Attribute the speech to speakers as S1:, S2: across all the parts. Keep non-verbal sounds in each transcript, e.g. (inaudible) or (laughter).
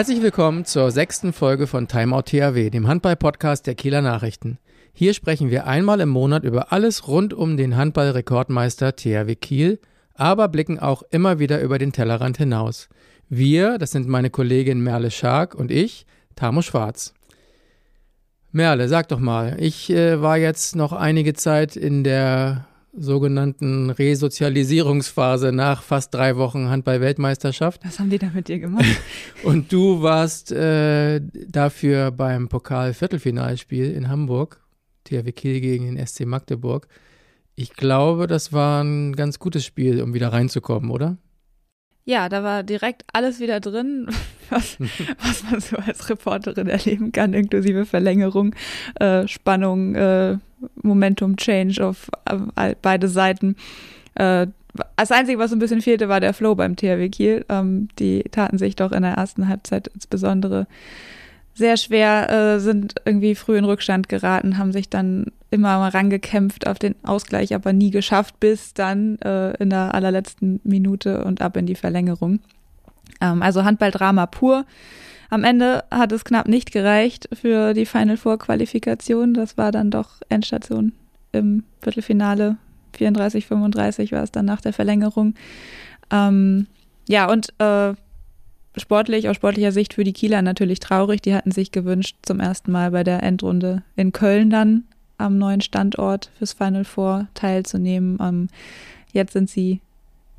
S1: Herzlich willkommen zur sechsten Folge von Timeout THW, dem Handball-Podcast der Kieler Nachrichten. Hier sprechen wir einmal im Monat über alles rund um den Handball-Rekordmeister THW Kiel, aber blicken auch immer wieder über den Tellerrand hinaus. Wir, das sind meine Kollegin Merle Schark und ich, Tamo Schwarz. Merle, sag doch mal, ich äh, war jetzt noch einige Zeit in der sogenannten Resozialisierungsphase nach fast drei Wochen Handball-Weltmeisterschaft.
S2: Was haben die da mit dir gemacht? (laughs)
S1: Und du warst äh, dafür beim Pokal-Viertelfinalspiel in Hamburg, THW Kiel gegen den SC Magdeburg. Ich glaube, das war ein ganz gutes Spiel, um wieder reinzukommen, oder?
S2: Ja, da war direkt alles wieder drin, (laughs) was, (laughs) was man so als Reporterin erleben kann, inklusive Verlängerung, äh, Spannung, äh, Momentum Change auf äh, beide Seiten. Äh, das Einzige, was ein bisschen fehlte, war der Flow beim THW Kiel. Ähm, die taten sich doch in der ersten Halbzeit insbesondere sehr schwer, äh, sind irgendwie früh in Rückstand geraten, haben sich dann immer mal rangekämpft auf den Ausgleich, aber nie geschafft, bis dann äh, in der allerletzten Minute und ab in die Verlängerung. Ähm, also Handballdrama pur. Am Ende hat es knapp nicht gereicht für die Final Four Qualifikation. Das war dann doch Endstation im Viertelfinale. 34, 35 war es dann nach der Verlängerung. Ähm, ja, und äh, sportlich, aus sportlicher Sicht für die Kieler natürlich traurig. Die hatten sich gewünscht, zum ersten Mal bei der Endrunde in Köln dann am neuen Standort fürs Final Four teilzunehmen. Ähm, jetzt sind sie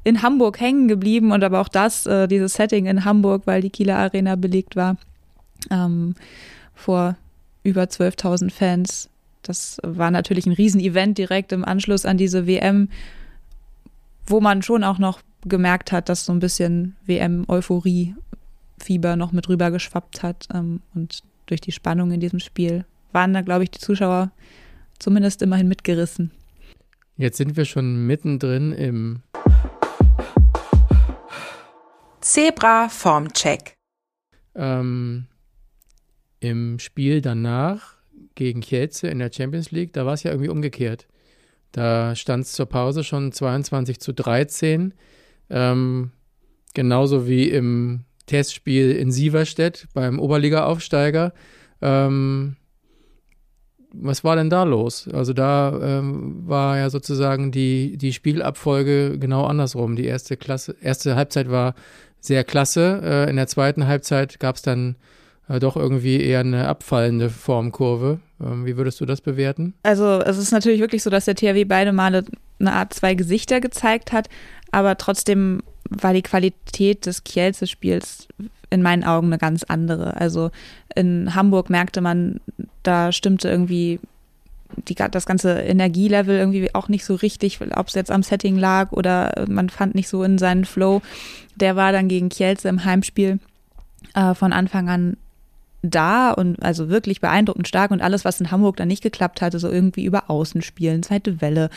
S2: in Hamburg hängen geblieben und aber auch das, äh, dieses Setting in Hamburg, weil die Kieler Arena belegt war, ähm, vor über 12.000 Fans. Das war natürlich ein Riesenevent direkt im Anschluss an diese WM, wo man schon auch noch gemerkt hat, dass so ein bisschen WM-Euphorie-Fieber noch mit rüber geschwappt hat. Ähm, und durch die Spannung in diesem Spiel waren da, glaube ich, die Zuschauer zumindest immerhin mitgerissen.
S1: Jetzt sind wir schon mittendrin im
S3: Zebra Formcheck.
S1: Ähm, Im Spiel danach gegen Kielce in der Champions League, da war es ja irgendwie umgekehrt. Da stand es zur Pause schon 22 zu 13. Ähm, genauso wie im Testspiel in Sieverstedt beim Oberliga-Aufsteiger. Ähm, was war denn da los? Also da ähm, war ja sozusagen die, die Spielabfolge genau andersrum. Die erste Klasse, erste Halbzeit war sehr klasse. Äh, in der zweiten Halbzeit gab es dann äh, doch irgendwie eher eine abfallende Formkurve. Ähm, wie würdest du das bewerten?
S2: Also es ist natürlich wirklich so, dass der THW beide Male eine Art zwei Gesichter gezeigt hat, aber trotzdem war die Qualität des Kielce-Spiels in meinen Augen eine ganz andere. Also in Hamburg merkte man, da stimmte irgendwie die, das ganze Energielevel irgendwie auch nicht so richtig, ob es jetzt am Setting lag oder man fand nicht so in seinen Flow. Der war dann gegen Kielce im Heimspiel äh, von Anfang an da und also wirklich beeindruckend stark und alles, was in Hamburg dann nicht geklappt hatte, so irgendwie über Außen spielen, zweite Welle,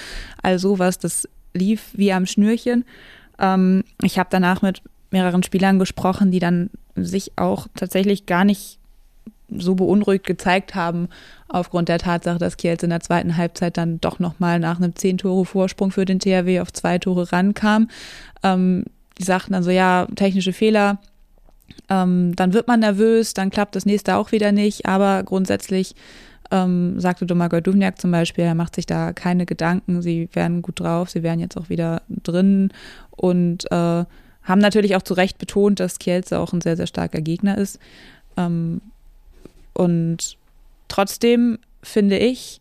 S2: all sowas, das lief wie am Schnürchen. Ähm, ich habe danach mit mehreren Spielern gesprochen, die dann sich auch tatsächlich gar nicht so beunruhigt gezeigt haben, aufgrund der Tatsache, dass Kielz in der zweiten Halbzeit dann doch nochmal nach einem zehn Tore Vorsprung für den THW auf zwei Tore rankam. Ähm, die sagten dann so, ja, technische Fehler, ähm, dann wird man nervös, dann klappt das nächste auch wieder nicht, aber grundsätzlich ähm, sagte Domagoj Duvniak zum Beispiel, er macht sich da keine Gedanken, sie wären gut drauf, sie wären jetzt auch wieder drin und äh, haben natürlich auch zu Recht betont, dass Kielce auch ein sehr, sehr starker Gegner ist. Ähm, und trotzdem finde ich,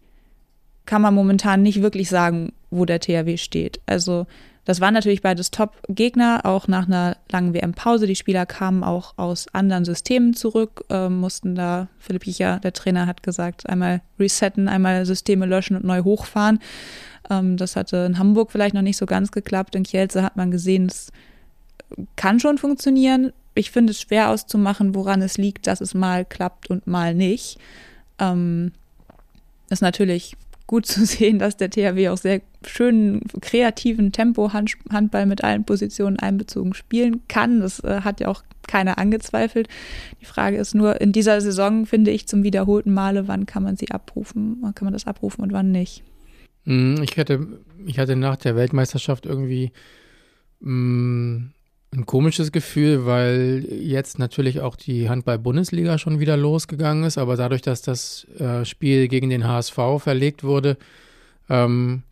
S2: kann man momentan nicht wirklich sagen, wo der THW steht. Also das waren natürlich beides Top-Gegner, auch nach einer langen WM-Pause. Die Spieler kamen auch aus anderen Systemen zurück, äh, mussten da, Philipp Jicher, der Trainer, hat gesagt, einmal resetten, einmal Systeme löschen und neu hochfahren. Ähm, das hatte in Hamburg vielleicht noch nicht so ganz geklappt. In Kielce hat man gesehen, es kann schon funktionieren ich finde es schwer auszumachen, woran es liegt, dass es mal klappt und mal nicht. Ähm, ist natürlich gut (laughs) zu sehen, dass der THW auch sehr schönen, kreativen Tempo-Handball mit allen Positionen einbezogen spielen kann. Das äh, hat ja auch keiner angezweifelt. Die Frage ist nur, in dieser Saison finde ich zum wiederholten Male, wann kann man sie abrufen, wann kann man das abrufen und wann nicht.
S1: Hm, ich hatte, ich hatte nach der Weltmeisterschaft irgendwie mh, hm, ein komisches Gefühl, weil jetzt natürlich auch die Handball-Bundesliga schon wieder losgegangen ist, aber dadurch, dass das äh, Spiel gegen den HSV verlegt wurde, ähm,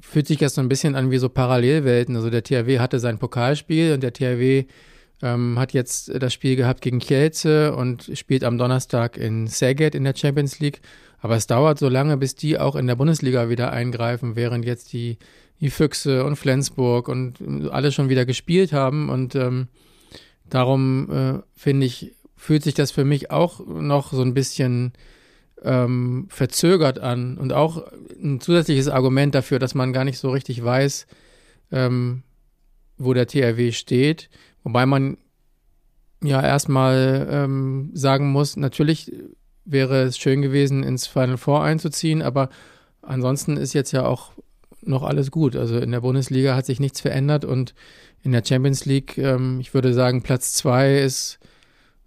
S1: fühlt sich das so ein bisschen an wie so Parallelwelten. Also der THW hatte sein Pokalspiel und der THW ähm, hat jetzt das Spiel gehabt gegen Kielce und spielt am Donnerstag in Saget in der Champions League. Aber es dauert so lange, bis die auch in der Bundesliga wieder eingreifen, während jetzt die die Füchse und Flensburg und alle schon wieder gespielt haben. Und ähm, darum äh, finde ich, fühlt sich das für mich auch noch so ein bisschen ähm, verzögert an und auch ein zusätzliches Argument dafür, dass man gar nicht so richtig weiß, ähm, wo der THW steht. Wobei man ja erstmal ähm, sagen muss, natürlich wäre es schön gewesen, ins Final Four einzuziehen, aber ansonsten ist jetzt ja auch noch alles gut. Also in der Bundesliga hat sich nichts verändert und in der Champions League, ähm, ich würde sagen, Platz zwei ist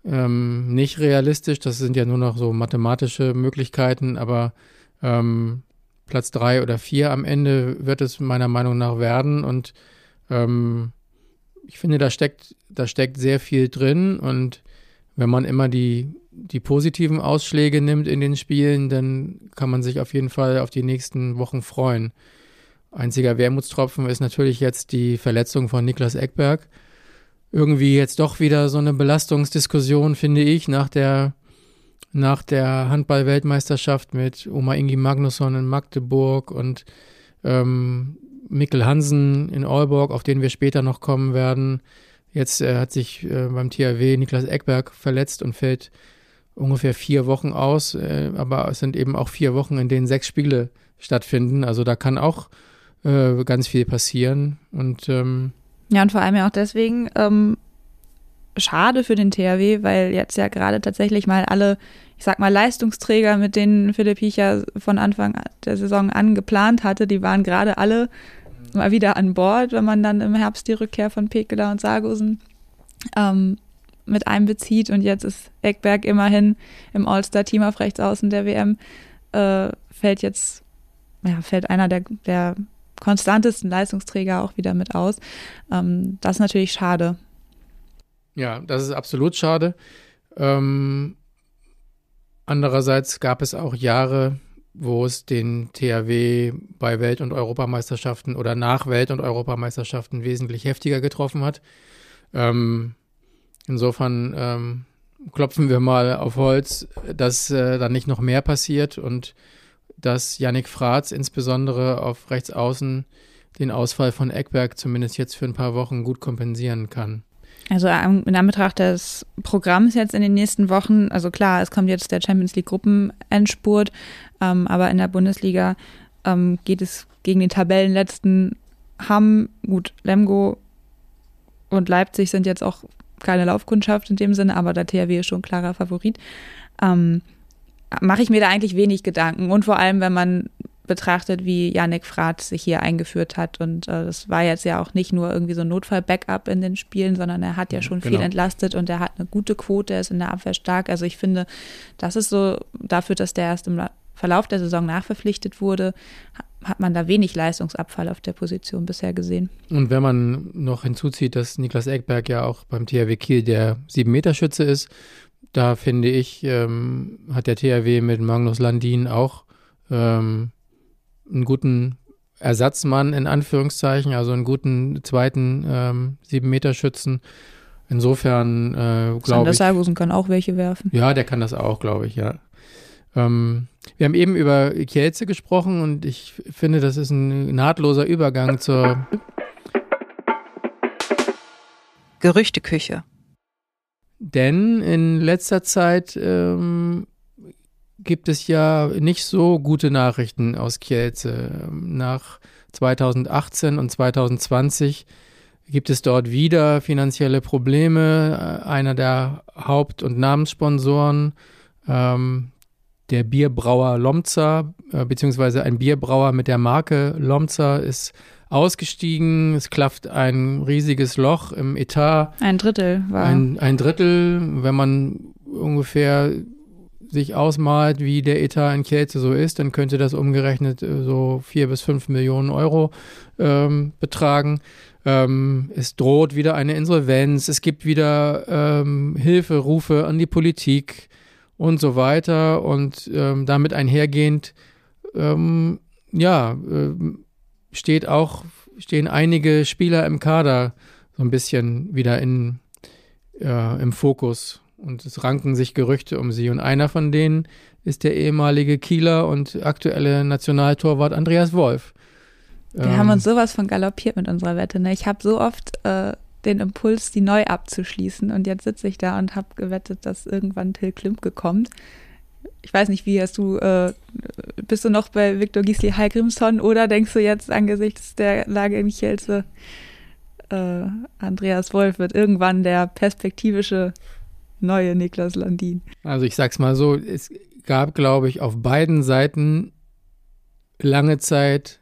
S1: ähm, nicht realistisch. Das sind ja nur noch so mathematische Möglichkeiten, aber ähm, Platz drei oder vier am Ende wird es meiner Meinung nach werden und ähm, ich finde, da steckt, da steckt sehr viel drin und wenn man immer die, die positiven Ausschläge nimmt in den Spielen, dann kann man sich auf jeden Fall auf die nächsten Wochen freuen. Einziger Wermutstropfen ist natürlich jetzt die Verletzung von Niklas Eckberg. Irgendwie jetzt doch wieder so eine Belastungsdiskussion, finde ich, nach der, nach der Handball-Weltmeisterschaft mit Oma Ingi Magnusson in Magdeburg und ähm, Mikkel Hansen in Aalborg, auf den wir später noch kommen werden. Jetzt äh, hat sich äh, beim THW Niklas Eckberg verletzt und fällt ungefähr vier Wochen aus. Äh, aber es sind eben auch vier Wochen, in denen sechs Spiele stattfinden. Also da kann auch äh, ganz viel passieren. Und ähm,
S2: ja, und vor allem ja auch deswegen ähm, schade für den THW, weil jetzt ja gerade tatsächlich mal alle, ich sag mal, Leistungsträger, mit denen Philipp Hiecher von Anfang der Saison an geplant hatte, die waren gerade alle mal wieder an Bord, wenn man dann im Herbst die Rückkehr von Pekela und Sargosen ähm, mit einbezieht. Und jetzt ist Eckberg immerhin im All-Star-Team auf rechts außen der WM, äh, fällt jetzt, ja, fällt einer der, der konstantesten Leistungsträger auch wieder mit aus. Ähm, das ist natürlich schade.
S1: Ja, das ist absolut schade. Ähm, andererseits gab es auch Jahre, wo es den THW bei Welt- und Europameisterschaften oder nach Welt- und Europameisterschaften wesentlich heftiger getroffen hat. Ähm, insofern ähm, klopfen wir mal auf Holz, dass äh, da nicht noch mehr passiert und dass Yannick Fratz insbesondere auf rechts außen den Ausfall von Eckberg zumindest jetzt für ein paar Wochen gut kompensieren kann.
S2: Also ähm, in Anbetracht des Programms jetzt in den nächsten Wochen, also klar, es kommt jetzt der Champions League Gruppenendspurt, ähm, aber in der Bundesliga ähm, geht es gegen den Tabellenletzten Hamm, gut, Lemgo und Leipzig sind jetzt auch keine Laufkundschaft in dem Sinne, aber der THW ist schon klarer Favorit. Ähm, mache ich mir da eigentlich wenig Gedanken. Und vor allem, wenn man betrachtet, wie Yannick Frath sich hier eingeführt hat. Und äh, das war jetzt ja auch nicht nur irgendwie so ein Notfall-Backup in den Spielen, sondern er hat ja schon genau. viel entlastet und er hat eine gute Quote, er ist in der Abwehr stark. Also ich finde, das ist so dafür, dass der erst im Verlauf der Saison nachverpflichtet wurde, hat man da wenig Leistungsabfall auf der Position bisher gesehen.
S1: Und wenn man noch hinzuzieht, dass Niklas Eckberg ja auch beim THW Kiel der Sieben-Meter-Schütze ist, da finde ich, ähm, hat der THW mit Magnus Landin auch ähm, einen guten Ersatzmann in Anführungszeichen, also einen guten zweiten ähm, Sieben-Meter-Schützen. Insofern äh, glaube ich.
S2: Salgusen kann auch welche werfen.
S1: Ja, der kann das auch, glaube ich, ja. Ähm, wir haben eben über Kielze gesprochen und ich finde, das ist ein nahtloser Übergang zur
S3: Gerüchteküche.
S1: Denn in letzter Zeit ähm, gibt es ja nicht so gute Nachrichten aus Kielce. Nach 2018 und 2020 gibt es dort wieder finanzielle Probleme. Einer der Haupt- und Namenssponsoren, ähm, der Bierbrauer Lomza, äh, beziehungsweise ein Bierbrauer mit der Marke Lomza, ist ausgestiegen. Es klafft ein riesiges Loch im Etat.
S2: Ein Drittel war.
S1: Ein, ein Drittel, wenn man ungefähr sich ausmalt, wie der Etat in Kielce so ist, dann könnte das umgerechnet äh, so vier bis fünf Millionen Euro ähm, betragen. Ähm, es droht wieder eine Insolvenz, es gibt wieder ähm, Hilferufe an die Politik und so weiter und ähm, damit einhergehend, ähm, ja, äh, steht auch, stehen einige Spieler im Kader so ein bisschen wieder in, äh, im Fokus und es ranken sich Gerüchte um sie und einer von denen ist der ehemalige Kieler und aktuelle Nationaltorwart Andreas Wolf.
S2: Wir ähm, haben uns sowas von galoppiert mit unserer Wette. Ne? Ich habe so oft äh, den Impuls, die neu abzuschließen. Und jetzt sitze ich da und habe gewettet, dass irgendwann Till Klimke kommt. Ich weiß nicht, wie hast du, äh, bist du noch bei Viktor Gisli Hallgrimsson oder denkst du jetzt angesichts der Lage in Kielce, äh, Andreas Wolf wird irgendwann der perspektivische neue Niklas Landin?
S1: Also ich sag's mal so, es gab, glaube ich, auf beiden Seiten lange Zeit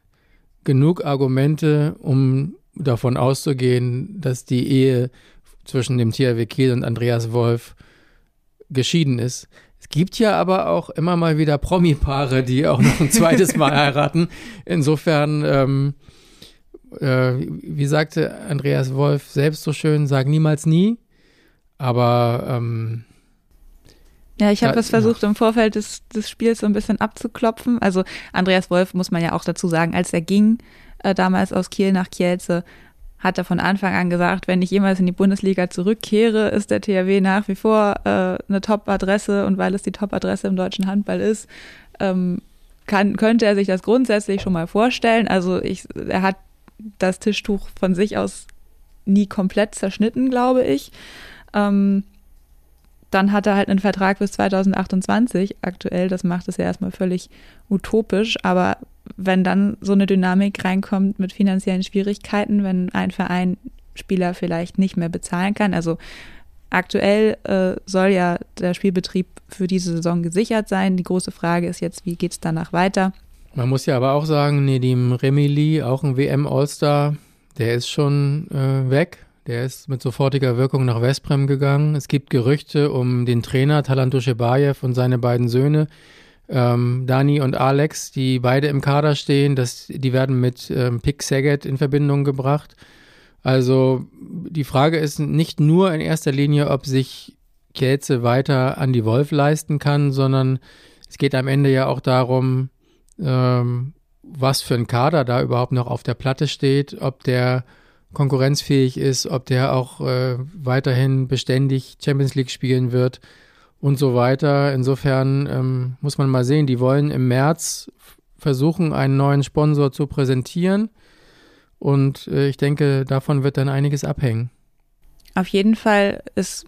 S1: genug Argumente, um davon auszugehen, dass die Ehe zwischen dem THW Kiel und Andreas Wolf geschieden ist. Es gibt ja aber auch immer mal wieder Promi-Paare, die auch noch ein zweites Mal heiraten. Insofern, ähm, äh, wie sagte Andreas Wolf selbst so schön, sag niemals nie. Aber ähm,
S2: ja, ich habe das versucht im Vorfeld des, des Spiels so ein bisschen abzuklopfen. Also Andreas Wolf muss man ja auch dazu sagen, als er ging, äh, damals aus Kiel nach Kielce, hat er von Anfang an gesagt, wenn ich jemals in die Bundesliga zurückkehre, ist der THW nach wie vor äh, eine Top-Adresse und weil es die Top-Adresse im deutschen Handball ist, ähm, kann, könnte er sich das grundsätzlich schon mal vorstellen. Also ich, er hat das Tischtuch von sich aus nie komplett zerschnitten, glaube ich. Ähm, dann hat er halt einen Vertrag bis 2028 aktuell. Das macht es ja erstmal völlig utopisch. Aber wenn dann so eine Dynamik reinkommt mit finanziellen Schwierigkeiten, wenn ein Verein Spieler vielleicht nicht mehr bezahlen kann, also aktuell äh, soll ja der Spielbetrieb für diese Saison gesichert sein. Die große Frage ist jetzt, wie geht es danach weiter?
S1: Man muss ja aber auch sagen, Nedim Remili, auch ein WM-All-Star, der ist schon äh, weg. Der ist mit sofortiger Wirkung nach Westbrem gegangen. Es gibt Gerüchte um den Trainer Talanto Shebayev und seine beiden Söhne, ähm, Dani und Alex, die beide im Kader stehen. Das, die werden mit ähm, Pick Saget in Verbindung gebracht. Also die Frage ist nicht nur in erster Linie, ob sich Kielce weiter an die Wolf leisten kann, sondern es geht am Ende ja auch darum, ähm, was für ein Kader da überhaupt noch auf der Platte steht, ob der konkurrenzfähig ist, ob der auch äh, weiterhin beständig Champions League spielen wird und so weiter. Insofern ähm, muss man mal sehen, die wollen im März versuchen, einen neuen Sponsor zu präsentieren. Und äh, ich denke, davon wird dann einiges abhängen.
S2: Auf jeden Fall ist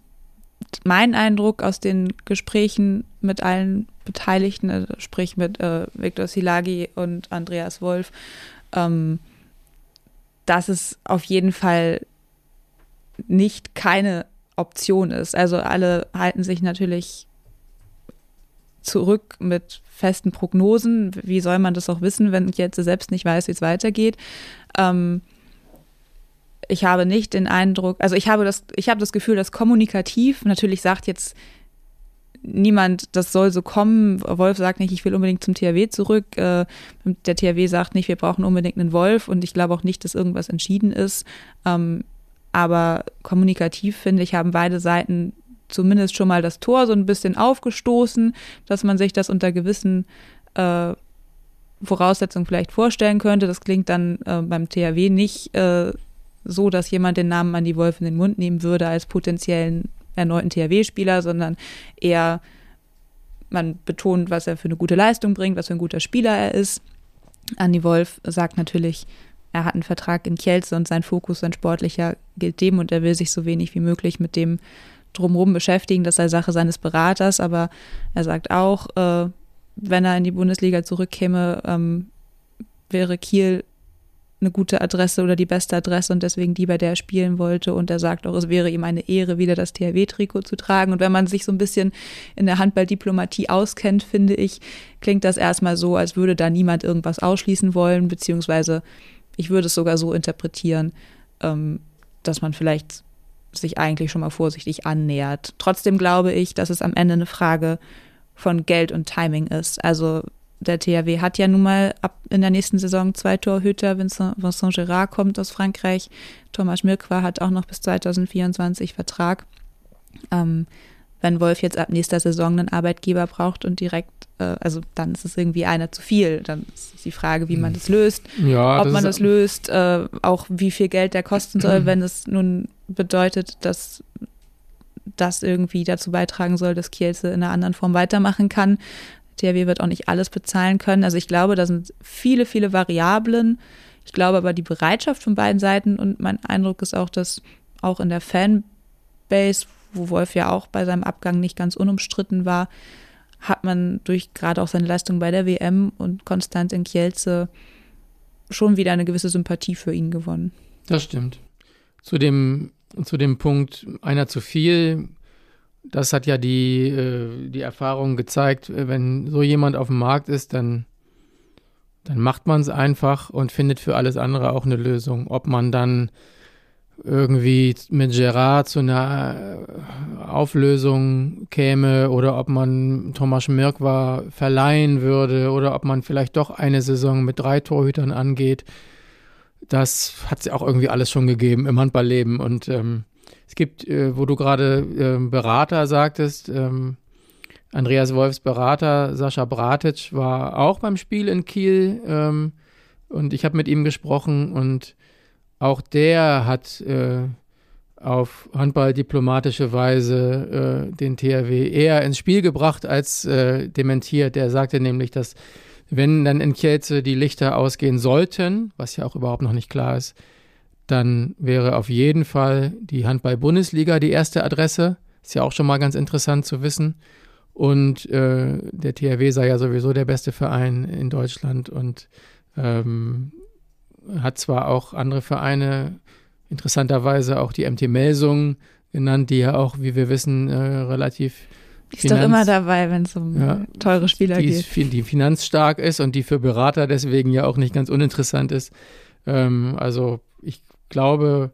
S2: mein Eindruck aus den Gesprächen mit allen Beteiligten, also sprich mit äh, Viktor Silagi und Andreas Wolf, ähm, dass es auf jeden Fall nicht keine Option ist. Also alle halten sich natürlich zurück mit festen Prognosen. Wie soll man das auch wissen, wenn ich jetzt selbst nicht weiß, wie es weitergeht? Ähm, ich habe nicht den Eindruck, also ich habe das, ich habe das Gefühl, dass kommunikativ, natürlich sagt jetzt niemand, das soll so kommen. Wolf sagt nicht, ich will unbedingt zum THW zurück. Äh, der THW sagt nicht, wir brauchen unbedingt einen Wolf und ich glaube auch nicht, dass irgendwas entschieden ist. Aber kommunikativ, finde ich, haben beide Seiten zumindest schon mal das Tor so ein bisschen aufgestoßen, dass man sich das unter gewissen äh, Voraussetzungen vielleicht vorstellen könnte. Das klingt dann äh, beim THW nicht äh, so, dass jemand den Namen an die Wolf in den Mund nehmen würde als potenziellen erneuten THW-Spieler, sondern eher man betont, was er für eine gute Leistung bringt, was für ein guter Spieler er ist. Andi Wolf sagt natürlich, er hat einen Vertrag in Kielce und sein Fokus, sein sportlicher, gilt dem und er will sich so wenig wie möglich mit dem drumherum beschäftigen. Das sei Sache seines Beraters, aber er sagt auch, äh, wenn er in die Bundesliga zurückkäme, ähm, wäre Kiel eine gute Adresse oder die beste Adresse und deswegen die, bei der er spielen wollte. Und er sagt auch, es wäre ihm eine Ehre, wieder das THW-Trikot zu tragen. Und wenn man sich so ein bisschen in der Handballdiplomatie auskennt, finde ich, klingt das erstmal so, als würde da niemand irgendwas ausschließen wollen, beziehungsweise ich würde es sogar so interpretieren, ähm, dass man vielleicht sich eigentlich schon mal vorsichtig annähert. Trotzdem glaube ich, dass es am Ende eine Frage von Geld und Timing ist. Also der THW hat ja nun mal ab in der nächsten Saison zwei Torhüter. Vincent, Vincent Gerard kommt aus Frankreich. Thomas Mirkwa hat auch noch bis 2024 Vertrag. Ähm, wenn Wolf jetzt ab nächster Saison einen Arbeitgeber braucht und direkt, äh, also dann ist es irgendwie einer zu viel. Dann ist die Frage, wie man hm. das löst,
S1: ja,
S2: ob das man das löst, äh, auch wie viel Geld der kosten soll, (clears throat) wenn es nun bedeutet, dass das irgendwie dazu beitragen soll, dass Kielce in einer anderen Form weitermachen kann. THW wird auch nicht alles bezahlen können. Also ich glaube, da sind viele, viele Variablen. Ich glaube aber die Bereitschaft von beiden Seiten und mein Eindruck ist auch, dass auch in der Fanbase, wo Wolf ja auch bei seinem Abgang nicht ganz unumstritten war, hat man durch gerade auch seine Leistung bei der WM und Konstantin Kielce schon wieder eine gewisse Sympathie für ihn gewonnen.
S1: Das stimmt. Zu dem, zu dem Punkt einer zu viel, das hat ja die, äh, die Erfahrung gezeigt, wenn so jemand auf dem Markt ist, dann, dann macht man es einfach und findet für alles andere auch eine Lösung. Ob man dann irgendwie mit Gerard zu einer Auflösung käme oder ob man Thomas Mirkwa verleihen würde oder ob man vielleicht doch eine Saison mit drei Torhütern angeht. Das hat es auch irgendwie alles schon gegeben im Handballleben und ähm, es gibt, äh, wo du gerade äh, Berater sagtest, ähm, Andreas Wolfs Berater, Sascha Bratic, war auch beim Spiel in Kiel ähm, und ich habe mit ihm gesprochen und auch der hat äh, auf handballdiplomatische Weise äh, den THW eher ins Spiel gebracht als äh, dementiert. Er sagte nämlich, dass wenn dann in Kielce die Lichter ausgehen sollten, was ja auch überhaupt noch nicht klar ist, dann wäre auf jeden Fall die Handball-Bundesliga die erste Adresse. Ist ja auch schon mal ganz interessant zu wissen. Und äh, der THW sei ja sowieso der beste Verein in Deutschland und ähm, hat zwar auch andere Vereine, interessanterweise auch die MT Melsung genannt, die ja auch, wie wir wissen, äh, relativ
S2: die ist Finanz, doch immer dabei, wenn es um ja, teure Spieler
S1: die
S2: geht.
S1: Ist, die finanzstark ist und die für Berater deswegen ja auch nicht ganz uninteressant ist. Ähm, also ich glaube,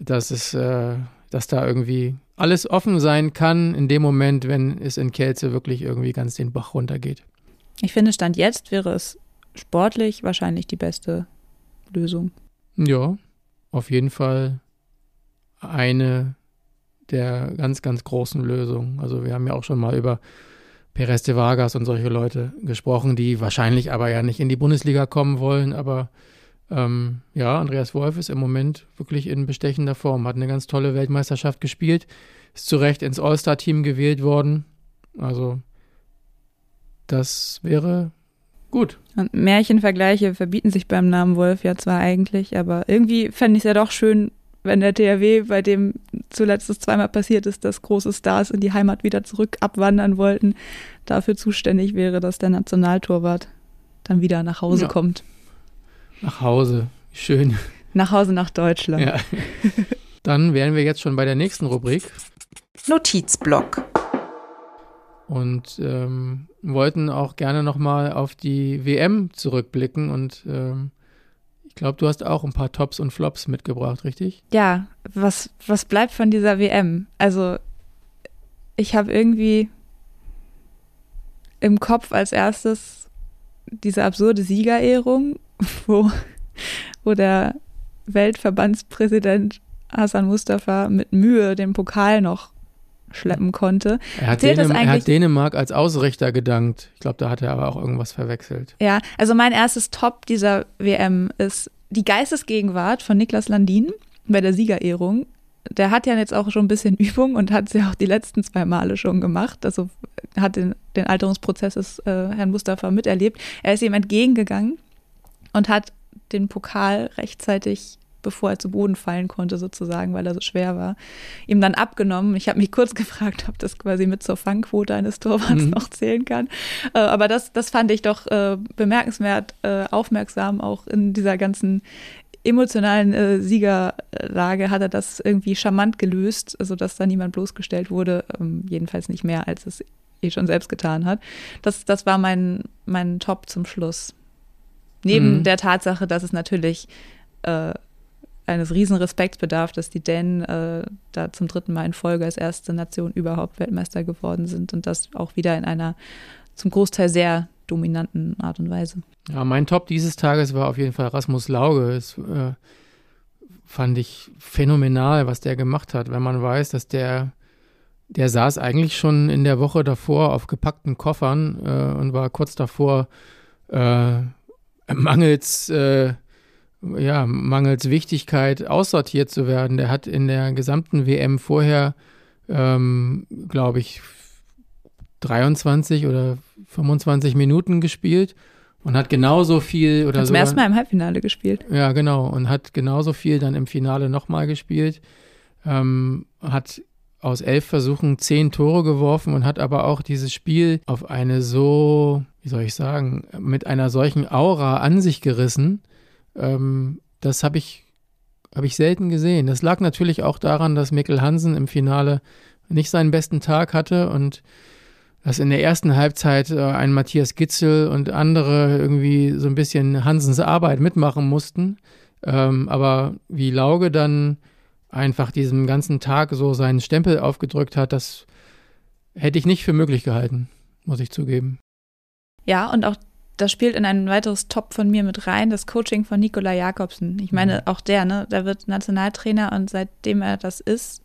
S1: dass es, äh, dass da irgendwie alles offen sein kann in dem Moment, wenn es in Kelze wirklich irgendwie ganz den Bach runtergeht.
S2: Ich finde, Stand jetzt wäre es sportlich wahrscheinlich die beste Lösung.
S1: Ja, auf jeden Fall eine der ganz, ganz großen Lösungen. Also wir haben ja auch schon mal über Perez de Vargas und solche Leute gesprochen, die wahrscheinlich aber ja nicht in die Bundesliga kommen wollen, aber ähm, ja, Andreas Wolf ist im Moment wirklich in bestechender Form, hat eine ganz tolle Weltmeisterschaft gespielt, ist zu Recht ins All-Star-Team gewählt worden. Also, das wäre gut.
S2: Und Märchenvergleiche verbieten sich beim Namen Wolf ja zwar eigentlich, aber irgendwie fände ich es ja doch schön, wenn der THW, bei dem zuletzt es zweimal passiert ist, dass große Stars in die Heimat wieder zurück abwandern wollten, dafür zuständig wäre, dass der Nationaltorwart dann wieder nach Hause ja. kommt.
S1: Nach Hause. Schön.
S2: Nach Hause nach Deutschland. Ja. (laughs)
S1: Dann wären wir jetzt schon bei der nächsten Rubrik.
S3: Notizblock.
S1: Und ähm, wollten auch gerne nochmal auf die WM zurückblicken. Und ähm, ich glaube, du hast auch ein paar Tops und Flops mitgebracht, richtig?
S2: Ja, was, was bleibt von dieser WM? Also, ich habe irgendwie im Kopf als erstes diese absurde Siegerehrung (laughs) wo, wo der Weltverbandspräsident Hassan Mustafa mit Mühe den Pokal noch schleppen konnte.
S1: Er hat, Dänem er hat Dänemark als Ausrichter gedankt. Ich glaube, da hat er aber auch irgendwas verwechselt.
S2: Ja, also mein erstes Top dieser WM ist die Geistesgegenwart von Niklas Landin bei der Siegerehrung. Der hat ja jetzt auch schon ein bisschen (laughs) Übung und hat sie auch die letzten zwei Male schon gemacht. Also hat den, den Alterungsprozess des äh, Herrn Mustafa miterlebt. Er ist ihm entgegengegangen und hat den Pokal rechtzeitig bevor er zu Boden fallen konnte, sozusagen, weil er so schwer war, ihm dann abgenommen. Ich habe mich kurz (laughs) gefragt, ob das quasi mit zur Fangquote eines Torwarts mhm. noch zählen kann. Äh, aber das, das fand ich doch äh, bemerkenswert äh, aufmerksam, auch in dieser ganzen emotionalen äh, Siegerlage hat er das irgendwie charmant gelöst, sodass da niemand bloßgestellt wurde, ähm, jedenfalls nicht mehr, als es eh schon selbst getan hat. Das, das war mein, mein Top zum Schluss. Neben mhm. der Tatsache, dass es natürlich äh, eines riesen Respekts bedarf, dass die Dänen äh, da zum dritten Mal in Folge als erste Nation überhaupt Weltmeister geworden sind und das auch wieder in einer zum Großteil sehr dominanten Art und Weise.
S1: Ja, mein Top dieses Tages war auf jeden Fall Rasmus Lauge. Es äh, fand ich phänomenal, was der gemacht hat, wenn man weiß, dass der der saß eigentlich schon in der Woche davor auf gepackten Koffern äh, und war kurz davor äh, mangels äh, ja, mangels Wichtigkeit aussortiert zu werden. Der hat in der gesamten WM vorher, ähm, glaube ich, 23 oder 25 Minuten gespielt und hat genauso viel oder so.
S2: Zum ersten Mal im Halbfinale gespielt.
S1: Ja, genau. Und hat genauso viel dann im Finale nochmal gespielt. Ähm, hat aus elf Versuchen zehn Tore geworfen und hat aber auch dieses Spiel auf eine so, wie soll ich sagen, mit einer solchen Aura an sich gerissen. Ähm, das habe ich, hab ich selten gesehen. Das lag natürlich auch daran, dass Mikkel Hansen im Finale nicht seinen besten Tag hatte und dass in der ersten Halbzeit äh, ein Matthias Gitzel und andere irgendwie so ein bisschen Hansens Arbeit mitmachen mussten. Ähm, aber wie Lauge dann einfach diesem ganzen Tag so seinen Stempel aufgedrückt hat, das hätte ich nicht für möglich gehalten, muss ich zugeben.
S2: Ja, und auch das spielt in ein weiteres Top von mir mit rein, das Coaching von Nikola Jakobsen. Ich meine, mhm. auch der, ne, der wird Nationaltrainer und seitdem er das ist,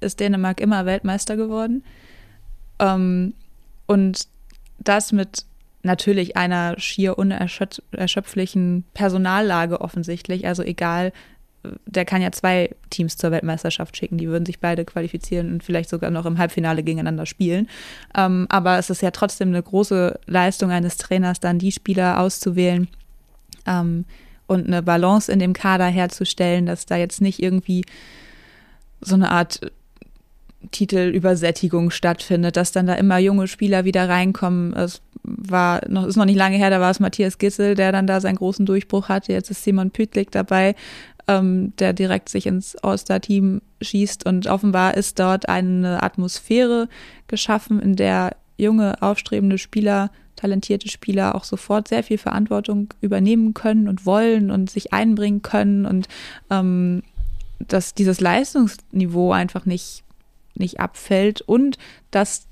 S2: ist Dänemark immer Weltmeister geworden. Ähm, und das mit natürlich einer schier unerschöpflichen Personallage offensichtlich. Also egal, der kann ja zwei Teams zur Weltmeisterschaft schicken, die würden sich beide qualifizieren und vielleicht sogar noch im Halbfinale gegeneinander spielen. Ähm, aber es ist ja trotzdem eine große Leistung eines Trainers, dann die Spieler auszuwählen ähm, und eine Balance in dem Kader herzustellen, dass da jetzt nicht irgendwie so eine Art Titelübersättigung stattfindet, dass dann da immer junge Spieler wieder reinkommen. Es war noch, ist noch nicht lange her, da war es Matthias Gissel, der dann da seinen großen Durchbruch hatte. Jetzt ist Simon Pütlik dabei ähm, der direkt sich ins All-Star-Team schießt. Und offenbar ist dort eine Atmosphäre geschaffen, in der junge, aufstrebende Spieler, talentierte Spieler auch sofort sehr viel Verantwortung übernehmen können und wollen und sich einbringen können und ähm, dass dieses Leistungsniveau einfach nicht, nicht abfällt und dass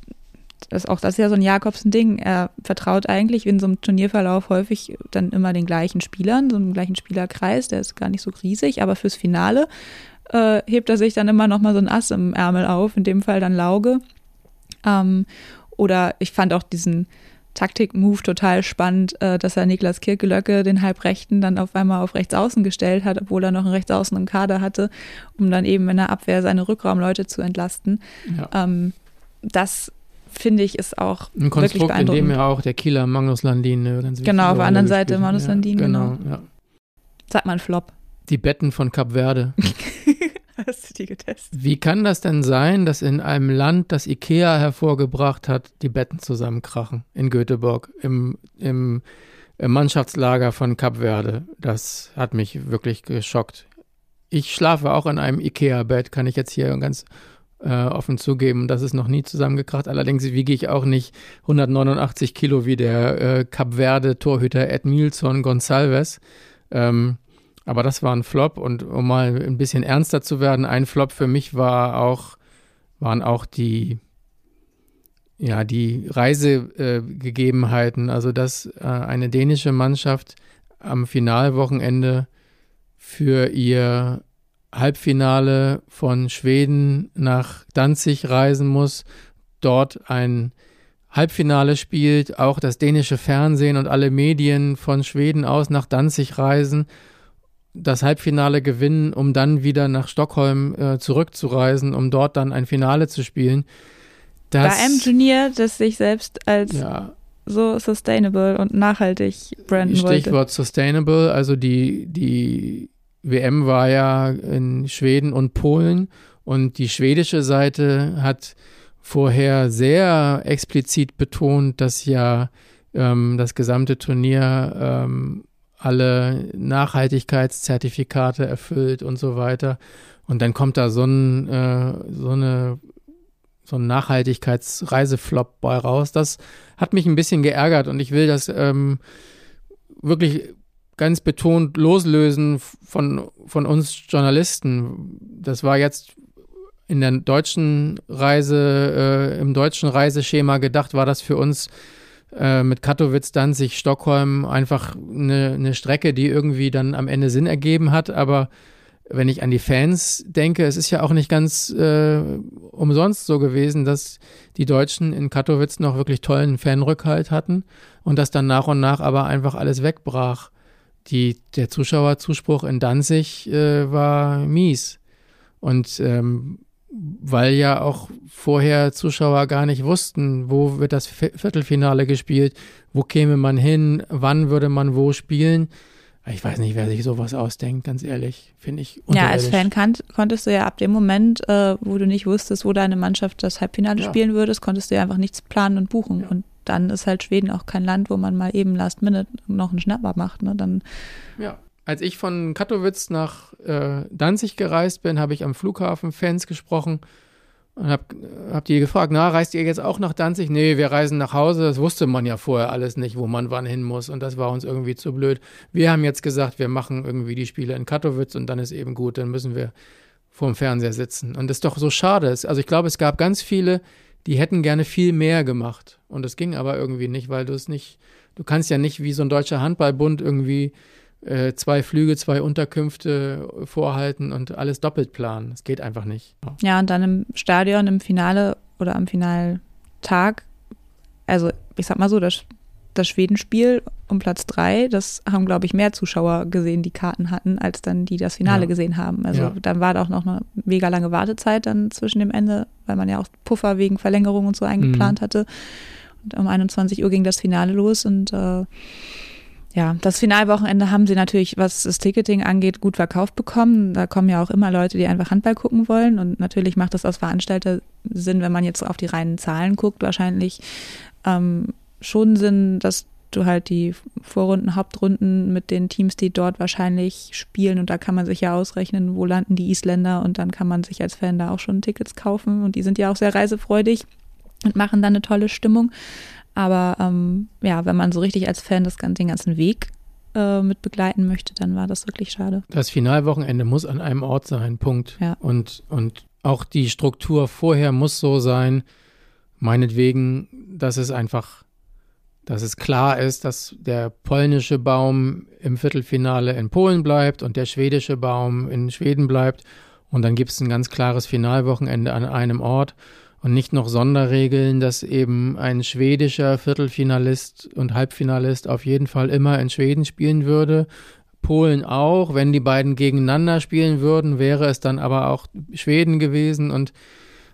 S2: das, auch das ist ja so ein Jakobsen-Ding. Er vertraut eigentlich in so einem Turnierverlauf häufig dann immer den gleichen Spielern, so einem gleichen Spielerkreis, der ist gar nicht so riesig, aber fürs Finale äh, hebt er sich dann immer noch mal so ein Ass im Ärmel auf, in dem Fall dann Lauge. Ähm, oder ich fand auch diesen Taktik-Move total spannend, äh, dass er Niklas Kirkelöcke, den Halbrechten, dann auf einmal auf Rechtsaußen gestellt hat, obwohl er noch einen Rechtsaußen im Kader hatte, um dann eben in der Abwehr seine Rückraumleute zu entlasten. Ja. Ähm, das finde ich, ist auch
S1: ein Konstrukt, in dem ja auch der Kieler Magnus Landin eine
S2: ganz Genau, auf der anderen Seite Magnus ja, Landin, genau. genau. Ja. Sag mal ein Flop.
S1: Die Betten von Kap Verde. (laughs)
S2: Hast du die getestet?
S1: Wie kann das denn sein, dass in einem Land, das Ikea hervorgebracht hat, die Betten zusammenkrachen? In Göteborg, im, im, im Mannschaftslager von Kap Verde. Das hat mich wirklich geschockt. Ich schlafe auch in einem Ikea-Bett, kann ich jetzt hier ganz äh, offen zugeben, das ist noch nie zusammengekracht. Allerdings wiege ich auch nicht 189 Kilo wie der äh, Cap Verde-Torhüter Edmilson Gonçalves. Ähm, aber das war ein Flop und um mal ein bisschen ernster zu werden, ein Flop für mich war auch, waren auch die, ja, die Reisegegebenheiten. Äh, also, dass äh, eine dänische Mannschaft am Finalwochenende für ihr Halbfinale von Schweden nach Danzig reisen muss, dort ein Halbfinale spielt, auch das dänische Fernsehen und alle Medien von Schweden aus nach Danzig reisen, das Halbfinale gewinnen, um dann wieder nach Stockholm äh, zurückzureisen, um dort dann ein Finale zu spielen.
S2: Das, Bei einem Turnier, das sich selbst als ja, so sustainable und nachhaltig branden
S1: Stichwort wollte. Stichwort sustainable, also die, die WM war ja in Schweden und Polen und die schwedische Seite hat vorher sehr explizit betont, dass ja ähm, das gesamte Turnier ähm, alle Nachhaltigkeitszertifikate erfüllt und so weiter. Und dann kommt da so ein, äh, so eine so ein Nachhaltigkeitsreiseflop bei raus. Das hat mich ein bisschen geärgert und ich will das ähm, wirklich ganz betont loslösen von, von uns Journalisten. Das war jetzt in der deutschen Reise, äh, im deutschen Reiseschema gedacht, war das für uns äh, mit Katowice, Danzig, Stockholm einfach eine, eine Strecke, die irgendwie dann am Ende Sinn ergeben hat. Aber wenn ich an die Fans denke, es ist ja auch nicht ganz äh, umsonst so gewesen, dass die Deutschen in Katowice noch wirklich tollen Fanrückhalt hatten und dass dann nach und nach aber einfach alles wegbrach. Die, der Zuschauerzuspruch in Danzig äh, war mies. Und ähm, weil ja auch vorher Zuschauer gar nicht wussten, wo wird das Viertelfinale gespielt, wo käme man hin, wann würde man wo spielen. Ich weiß nicht, wer sich sowas ausdenkt, ganz ehrlich, finde ich.
S2: Ja, als Fan konntest du ja ab dem Moment, äh, wo du nicht wusstest, wo deine Mannschaft das Halbfinale ja. spielen würdest, konntest du ja einfach nichts planen und buchen. Ja. Und dann ist halt Schweden auch kein Land, wo man mal eben Last Minute noch einen Schnapper macht. Ne? Dann
S1: ja als ich von Katowice nach äh, Danzig gereist bin, habe ich am Flughafen Fans gesprochen und habe hab die gefragt, na, reist ihr jetzt auch nach Danzig? Nee, wir reisen nach Hause. Das wusste man ja vorher alles nicht, wo man wann hin muss. Und das war uns irgendwie zu blöd. Wir haben jetzt gesagt, wir machen irgendwie die Spiele in Katowice und dann ist eben gut. Dann müssen wir vor dem Fernseher sitzen. Und das ist doch so schade. Also ich glaube, es gab ganz viele, die hätten gerne viel mehr gemacht. Und es ging aber irgendwie nicht, weil du es nicht, du kannst ja nicht wie so ein deutscher Handballbund irgendwie äh, zwei Flüge, zwei Unterkünfte vorhalten und alles doppelt planen. Das geht einfach nicht.
S2: Ja, und dann im Stadion, im Finale oder am Finaltag, also ich sag mal so, das, das Schwedenspiel um Platz drei, das haben, glaube ich, mehr Zuschauer gesehen, die Karten hatten, als dann die das Finale ja. gesehen haben. Also ja. dann war da auch noch eine mega lange Wartezeit dann zwischen dem Ende, weil man ja auch Puffer wegen Verlängerung und so eingeplant mhm. hatte. Und um 21 Uhr ging das Finale los und äh, ja, das Finalwochenende haben sie natürlich, was das Ticketing angeht, gut verkauft bekommen. Da kommen ja auch immer Leute, die einfach Handball gucken wollen. Und natürlich macht das aus Veranstalter Sinn, wenn man jetzt auf die reinen Zahlen guckt, wahrscheinlich ähm, schon Sinn, dass du halt die Vorrunden, Hauptrunden mit den Teams, die dort wahrscheinlich spielen. Und da kann man sich ja ausrechnen, wo landen die Isländer. Und dann kann man sich als Fan da auch schon Tickets kaufen. Und die sind ja auch sehr reisefreudig und machen dann eine tolle Stimmung. Aber ähm, ja, wenn man so richtig als Fan das, den ganzen Weg äh, mit begleiten möchte, dann war das wirklich schade.
S1: Das Finalwochenende muss an einem Ort sein, Punkt.
S2: Ja.
S1: Und, und auch die Struktur vorher muss so sein, meinetwegen, dass es einfach, dass es klar ist, dass der polnische Baum im Viertelfinale in Polen bleibt und der schwedische Baum in Schweden bleibt. Und dann gibt es ein ganz klares Finalwochenende an einem Ort und nicht noch Sonderregeln, dass eben ein schwedischer Viertelfinalist und Halbfinalist auf jeden Fall immer in Schweden spielen würde. Polen auch. Wenn die beiden gegeneinander spielen würden, wäre es dann aber auch Schweden gewesen und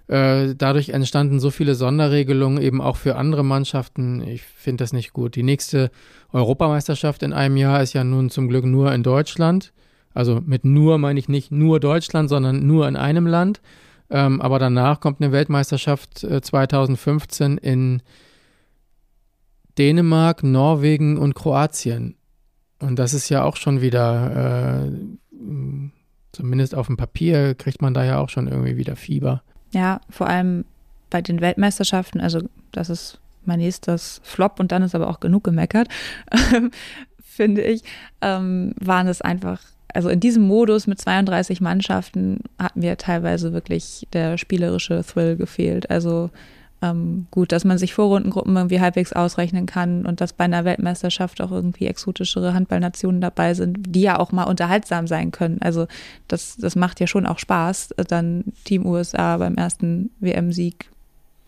S1: äh, dadurch entstanden so viele Sonderregelungen eben auch für andere Mannschaften. Ich finde das nicht gut. Die nächste Europameisterschaft in einem Jahr ist ja nun zum Glück nur in Deutschland. Also mit nur meine ich nicht nur Deutschland, sondern nur in einem Land. Ähm, aber danach kommt eine Weltmeisterschaft äh, 2015 in Dänemark, Norwegen und Kroatien. Und das ist ja auch schon wieder, äh, zumindest auf dem Papier, kriegt man da ja auch schon irgendwie wieder Fieber.
S2: Ja, vor allem bei den Weltmeisterschaften, also das ist mein nächstes Flop und dann ist aber auch genug gemeckert, (laughs) finde ich, ähm, waren es einfach also in diesem Modus mit 32 Mannschaften hat mir teilweise wirklich der spielerische Thrill gefehlt. Also ähm, gut, dass man sich Vorrundengruppen irgendwie halbwegs ausrechnen kann und dass bei einer Weltmeisterschaft auch irgendwie exotischere Handballnationen dabei sind, die ja auch mal unterhaltsam sein können. Also das, das macht ja schon auch Spaß, dann Team USA beim ersten WM-Sieg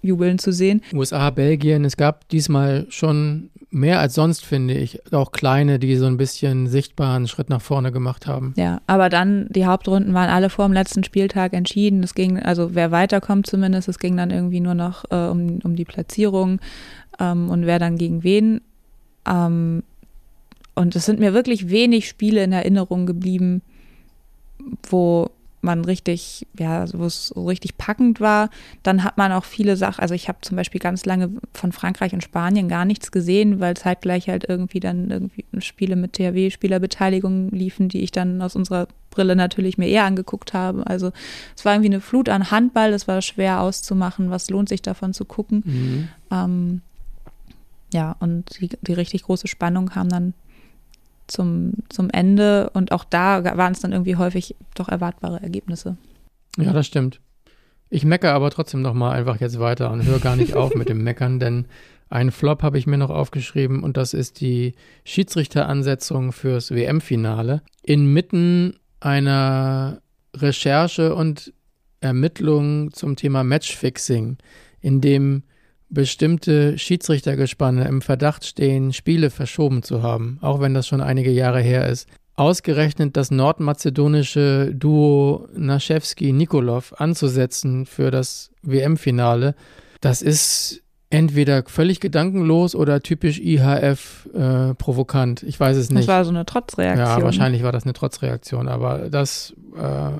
S2: jubeln zu sehen.
S1: USA, Belgien, es gab diesmal schon mehr als sonst, finde ich, auch kleine, die so ein bisschen sichtbaren Schritt nach vorne gemacht haben.
S2: Ja, aber dann, die Hauptrunden waren alle vor dem letzten Spieltag entschieden. Es ging, also wer weiterkommt zumindest, es ging dann irgendwie nur noch äh, um, um die Platzierung ähm, und wer dann gegen wen. Ähm, und es sind mir wirklich wenig Spiele in Erinnerung geblieben, wo man richtig, ja, wo es so richtig packend war. Dann hat man auch viele Sachen, also ich habe zum Beispiel ganz lange von Frankreich und Spanien gar nichts gesehen, weil zeitgleich halt irgendwie dann irgendwie Spiele mit THW-Spielerbeteiligung liefen, die ich dann aus unserer Brille natürlich mir eher angeguckt habe. Also es war irgendwie eine Flut an Handball, es war schwer auszumachen, was lohnt sich davon zu gucken. Mhm. Ähm, ja, und die, die richtig große Spannung kam dann zum, zum Ende und auch da waren es dann irgendwie häufig doch erwartbare Ergebnisse.
S1: Ja, das stimmt. Ich meckere aber trotzdem noch mal einfach jetzt weiter und höre gar nicht auf mit dem Meckern, denn Ein Flop habe ich mir noch aufgeschrieben und das ist die Schiedsrichteransetzung fürs WM-Finale. Inmitten einer Recherche und Ermittlung zum Thema Matchfixing, in dem bestimmte Schiedsrichtergespanne im Verdacht stehen, Spiele verschoben zu haben, auch wenn das schon einige Jahre her ist. Ausgerechnet das nordmazedonische Duo Naschewski-Nikolov anzusetzen für das WM-Finale, das ist entweder völlig gedankenlos oder typisch IHF äh, provokant. Ich weiß es nicht.
S2: Das war so eine Trotzreaktion.
S1: Ja, wahrscheinlich war das eine Trotzreaktion, aber das äh,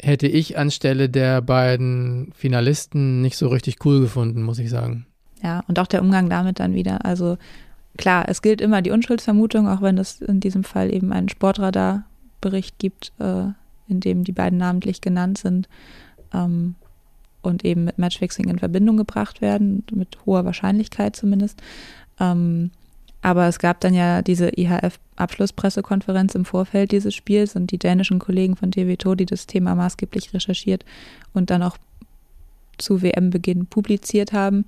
S1: hätte ich anstelle der beiden Finalisten nicht so richtig cool gefunden, muss ich sagen.
S2: Ja, und auch der Umgang damit dann wieder. Also klar, es gilt immer die Unschuldsvermutung, auch wenn es in diesem Fall eben einen Sportradar-Bericht gibt, äh, in dem die beiden namentlich genannt sind. Ähm, und eben mit Matchfixing in Verbindung gebracht werden, mit hoher Wahrscheinlichkeit zumindest. Ähm, aber es gab dann ja diese IHF-Abschlusspressekonferenz im Vorfeld dieses Spiels und die dänischen Kollegen von TV2, die das Thema maßgeblich recherchiert und dann auch zu WM-Beginn publiziert haben,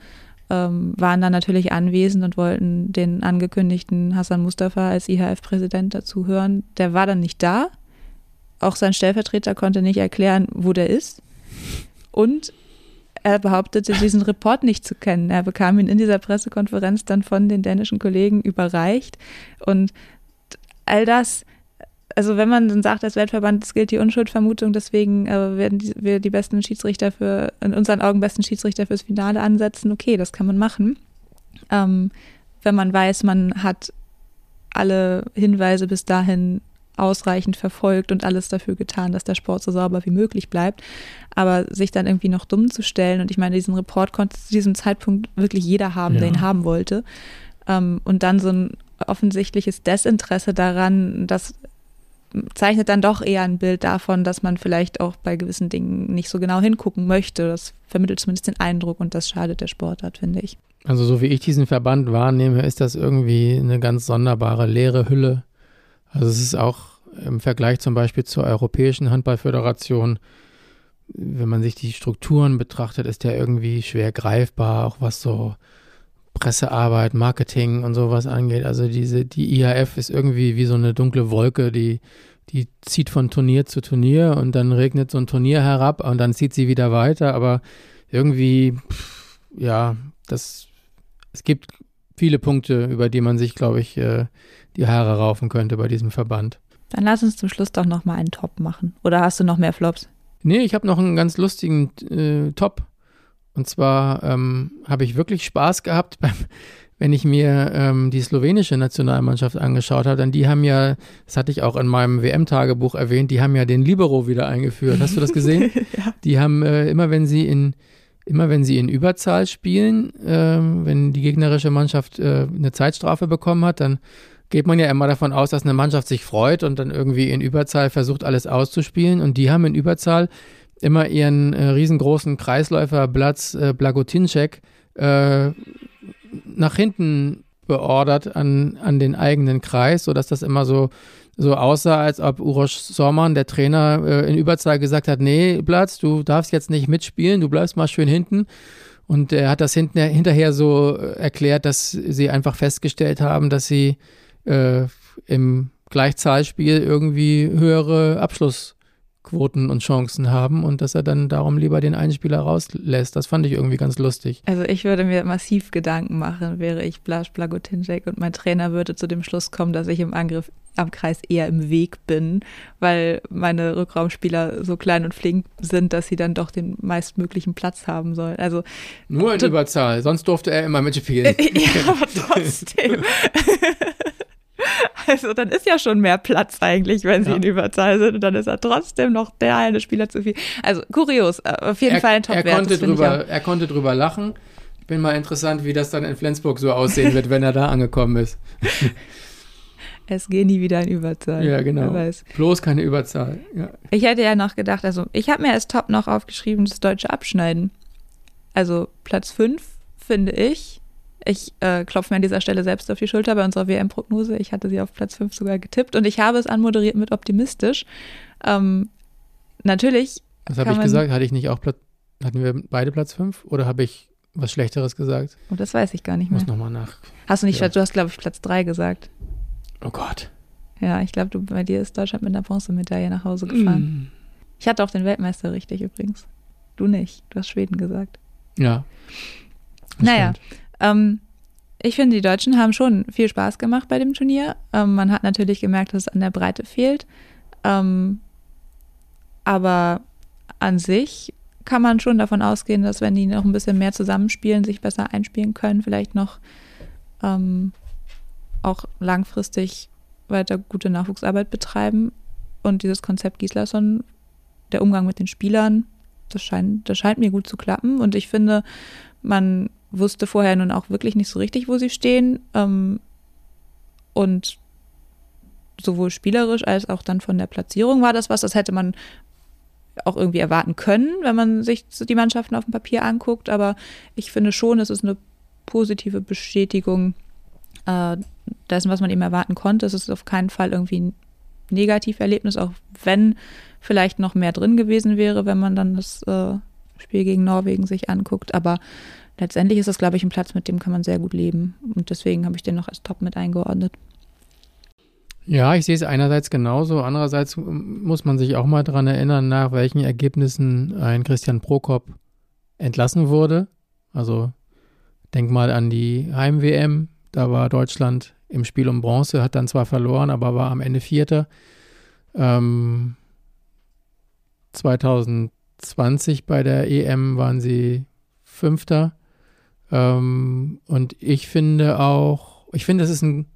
S2: ähm, waren dann natürlich anwesend und wollten den angekündigten Hassan Mustafa als IHF-Präsident dazu hören. Der war dann nicht da. Auch sein Stellvertreter konnte nicht erklären, wo der ist. Und er behauptete, diesen Report nicht zu kennen. Er bekam ihn in dieser Pressekonferenz dann von den dänischen Kollegen überreicht. Und all das, also wenn man dann sagt, als Weltverband, es gilt die Unschuldvermutung, deswegen äh, werden wir die besten Schiedsrichter für, in unseren Augen besten Schiedsrichter fürs Finale ansetzen, okay, das kann man machen. Ähm, wenn man weiß, man hat alle Hinweise bis dahin ausreichend verfolgt und alles dafür getan, dass der Sport so sauber wie möglich bleibt. Aber sich dann irgendwie noch dumm zu stellen, und ich meine, diesen Report konnte zu diesem Zeitpunkt wirklich jeder haben, ja. der ihn haben wollte. Ähm, und dann so ein offensichtliches Desinteresse daran, das zeichnet dann doch eher ein Bild davon, dass man vielleicht auch bei gewissen Dingen nicht so genau hingucken möchte. Das vermittelt zumindest den Eindruck und das schadet der Sportart, finde ich.
S1: Also so wie ich diesen Verband wahrnehme, ist das irgendwie eine ganz sonderbare leere Hülle also es ist auch im Vergleich zum Beispiel zur Europäischen Handballföderation, wenn man sich die Strukturen betrachtet, ist der irgendwie schwer greifbar, auch was so Pressearbeit, Marketing und sowas angeht. Also diese, die IHF ist irgendwie wie so eine dunkle Wolke, die, die zieht von Turnier zu Turnier und dann regnet so ein Turnier herab und dann zieht sie wieder weiter, aber irgendwie, ja, das, es gibt viele Punkte, über die man sich, glaube ich, äh, die Haare raufen könnte bei diesem Verband.
S2: Dann lass uns zum Schluss doch noch mal einen Top machen. Oder hast du noch mehr Flops?
S1: Nee, ich habe noch einen ganz lustigen äh, Top. Und zwar ähm, habe ich wirklich Spaß gehabt, (laughs) beim, wenn ich mir ähm, die slowenische Nationalmannschaft angeschaut habe. Denn die haben ja, das hatte ich auch in meinem WM-Tagebuch erwähnt, die haben ja den Libero wieder eingeführt. Hast du das gesehen? (laughs) ja. Die haben äh, immer, wenn sie in immer wenn sie in Überzahl spielen, äh, wenn die gegnerische Mannschaft äh, eine Zeitstrafe bekommen hat, dann geht man ja immer davon aus, dass eine Mannschaft sich freut und dann irgendwie in Überzahl versucht, alles auszuspielen. Und die haben in Überzahl immer ihren äh, riesengroßen Kreisläufer Blatz äh, Blagotinczek äh, nach hinten beordert an, an den eigenen Kreis, sodass das immer so, so aussah, als ob Uroš Sorman, der Trainer, äh, in Überzahl gesagt hat, nee, Blatz, du darfst jetzt nicht mitspielen, du bleibst mal schön hinten. Und er hat das hinten, hinterher so äh, erklärt, dass sie einfach festgestellt haben, dass sie äh, im Gleichzahlspiel irgendwie höhere Abschlussquoten und Chancen haben und dass er dann darum lieber den einen Spieler rauslässt. Das fand ich irgendwie ganz lustig.
S2: Also ich würde mir massiv Gedanken machen, wäre ich Blaž Blagotinjek und mein Trainer würde zu dem Schluss kommen, dass ich im Angriff am Kreis eher im Weg bin, weil meine Rückraumspieler so klein und flink sind, dass sie dann doch den meistmöglichen Platz haben sollen. Also
S1: nur in Überzahl, sonst durfte er immer mitspielen. (laughs)
S2: ja, aber trotzdem. (laughs) Also dann ist ja schon mehr Platz eigentlich, wenn sie ja. in Überzahl sind und dann ist er trotzdem noch der eine Spieler zu viel. Also kurios, äh, auf jeden
S1: er,
S2: Fall ein Top-Wert.
S1: Er, konnte drüber, er konnte drüber lachen. Bin mal interessant, wie das dann in Flensburg so aussehen wird, wenn er da angekommen ist. (laughs)
S2: Es geht nie wieder in Überzahl.
S1: Ja, genau. Bloß keine Überzahl. Ja.
S2: Ich hätte ja noch gedacht, also ich habe mir als Top noch aufgeschrieben, das deutsche Abschneiden. Also Platz 5, finde ich, ich äh, klopfe mir an dieser Stelle selbst auf die Schulter bei unserer WM-Prognose. Ich hatte sie auf Platz 5 sogar getippt und ich habe es anmoderiert mit optimistisch. Ähm, natürlich.
S1: Was habe ich gesagt? Hatte ich nicht auch Platz, hatten wir beide Platz 5 oder habe ich was Schlechteres gesagt?
S2: Oh, das weiß ich gar nicht mehr.
S1: Muss nochmal nach.
S2: Hast du nicht,
S1: Ja.
S2: du hast, glaube ich, Platz drei gesagt.
S1: Oh Gott.
S2: Ja, ich glaube, bei dir ist Deutschland mit einer Bronzemedaille nach Hause gefahren.
S1: Mm.
S2: Ich hatte auch den Weltmeister richtig übrigens. Du nicht. Du hast Schweden gesagt.
S1: Ja.
S2: Naja.
S1: stimmt.
S2: Ähm, ich finde, die Deutschen haben schon viel Spaß gemacht bei dem Turnier. Ähm, man hat natürlich gemerkt, dass es an der Breite fehlt. Ähm, aber an sich kann man schon davon ausgehen, dass wenn die noch ein bisschen mehr zusammenspielen, sich besser einspielen können, vielleicht noch ähm, auch langfristig weiter gute Nachwuchsarbeit betreiben. Und dieses Konzept Gislason, der Umgang mit den Spielern, das scheint, das scheint mir gut zu klappen. Und ich finde, man wusste vorher nun auch wirklich nicht so richtig, wo sie stehen. Ähm, und sowohl spielerisch als auch dann von der Platzierung war das was, das hätte man auch irgendwie erwarten können, wenn man sich die Mannschaften auf dem Papier anguckt. Aber ich finde schon, es ist eine positive Bestätigung äh, dessen, was man eben erwarten konnte. Es ist auf keinen Fall irgendwie ein Negativerlebnis, auch wenn vielleicht noch mehr drin gewesen wäre, wenn man dann das äh, Spiel gegen Norwegen sich anguckt. Aber letztendlich ist das, glaube ich, ein Platz, mit dem kann man sehr gut leben. Und deswegen habe ich den noch als Top mit eingeordnet.
S1: Ja, ich sehe es einerseits genauso. Andererseits ähm, muss man sich auch mal daran erinnern, nach welchen Ergebnissen ein Christian Prokop entlassen wurde. Also denk mal an die Heim-WM. Da war Deutschland im Spiel um Bronze, hat dann zwar verloren, aber war am Ende Vierter. Ähm, 2020 bei der EM waren sie Fünfter. Ähm, und ich finde auch, ich finde, das ist ein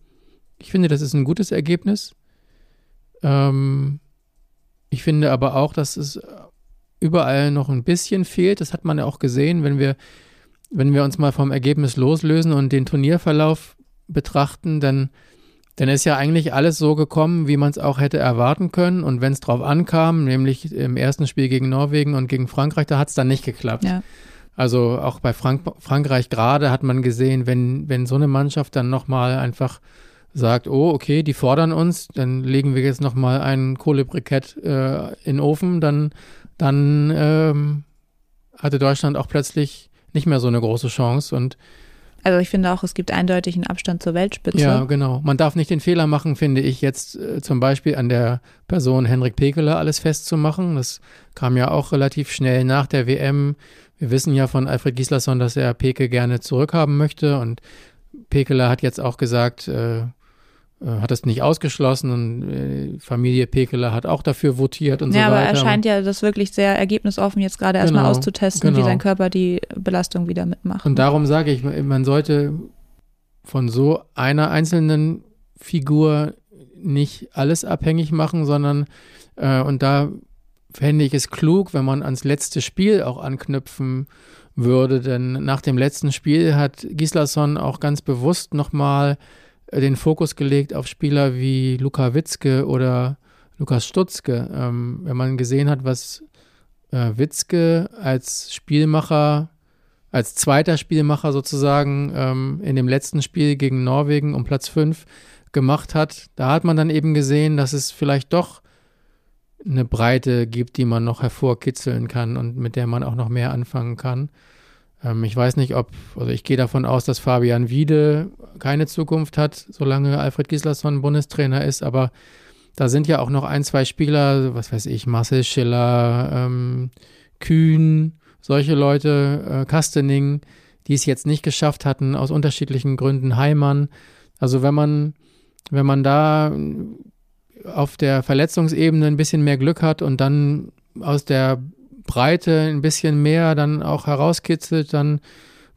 S1: ich finde, das ist ein gutes Ergebnis. Ähm, ich finde aber auch, dass es überall noch ein bisschen fehlt. Das hat man ja auch gesehen, wenn wir, wenn wir uns mal vom Ergebnis loslösen und den Turnierverlauf betrachten, dann, dann ist ja eigentlich alles so gekommen, wie man es auch hätte erwarten können. Und wenn es drauf ankam, nämlich im ersten Spiel gegen Norwegen und gegen Frankreich, da hat es dann nicht geklappt.
S2: Ja.
S1: Also auch bei Frank Frankreich gerade hat man gesehen, wenn, wenn so eine Mannschaft dann nochmal einfach sagt, oh, okay, die fordern uns, dann legen wir jetzt nochmal ein Kohlebrikett äh, in den Ofen, dann, dann ähm, hatte Deutschland auch plötzlich nicht mehr so eine große Chance. Und
S2: Also ich finde auch, es gibt eindeutig einen Abstand zur Weltspitze.
S1: ja, genau. Man darf nicht den Fehler machen, finde ich, jetzt äh, zum Beispiel an der Person Henrik Pekeler alles festzumachen. Das kam ja auch relativ schnell nach der WM. Wir wissen ja von Alfred Gislason, dass er Peke gerne zurückhaben möchte und Pekeler hat jetzt auch gesagt, äh, hat es nicht ausgeschlossen und äh, Familie Pekeler hat auch dafür votiert und
S2: ja,
S1: so
S2: aber
S1: weiter.
S2: er scheint ja das wirklich sehr ergebnisoffen jetzt gerade erstmal
S1: Genau,
S2: auszutesten, wie
S1: genau.
S2: sein Körper die Belastung wieder mitmacht.
S1: Und darum sage ich, man sollte von so einer einzelnen Figur nicht alles abhängig machen, sondern äh, und da fände ich es klug, wenn man ans letzte Spiel auch anknüpfen würde, denn nach dem letzten Spiel hat Gislason auch ganz bewusst nochmal den Fokus gelegt auf Spieler wie Luka Witzke oder Lukas Stutzke. Ähm, wenn man gesehen hat, was äh, Witzke als Spielmacher als zweiter Spielmacher sozusagen ähm, in dem letzten Spiel gegen Norwegen um Platz 5 gemacht hat, da hat man dann eben gesehen, dass es vielleicht doch eine Breite gibt, die man noch hervorkitzeln kann und mit der man auch noch mehr anfangen kann. Ähm, ich weiß nicht, ob, also ich gehe davon aus, dass Fabian Wiede keine Zukunft hat, solange Alfred Gislason Bundestrainer ist, aber da sind ja auch noch ein, zwei Spieler, was weiß ich, Marcel Schiller, ähm, Kühn, solche Leute, äh, Kastening, die es jetzt nicht geschafft hatten, aus unterschiedlichen Gründen, Heimann. Also wenn man, wenn man da auf der Verletzungsebene ein bisschen mehr Glück hat und dann aus der Breite ein bisschen mehr dann auch herauskitzelt, dann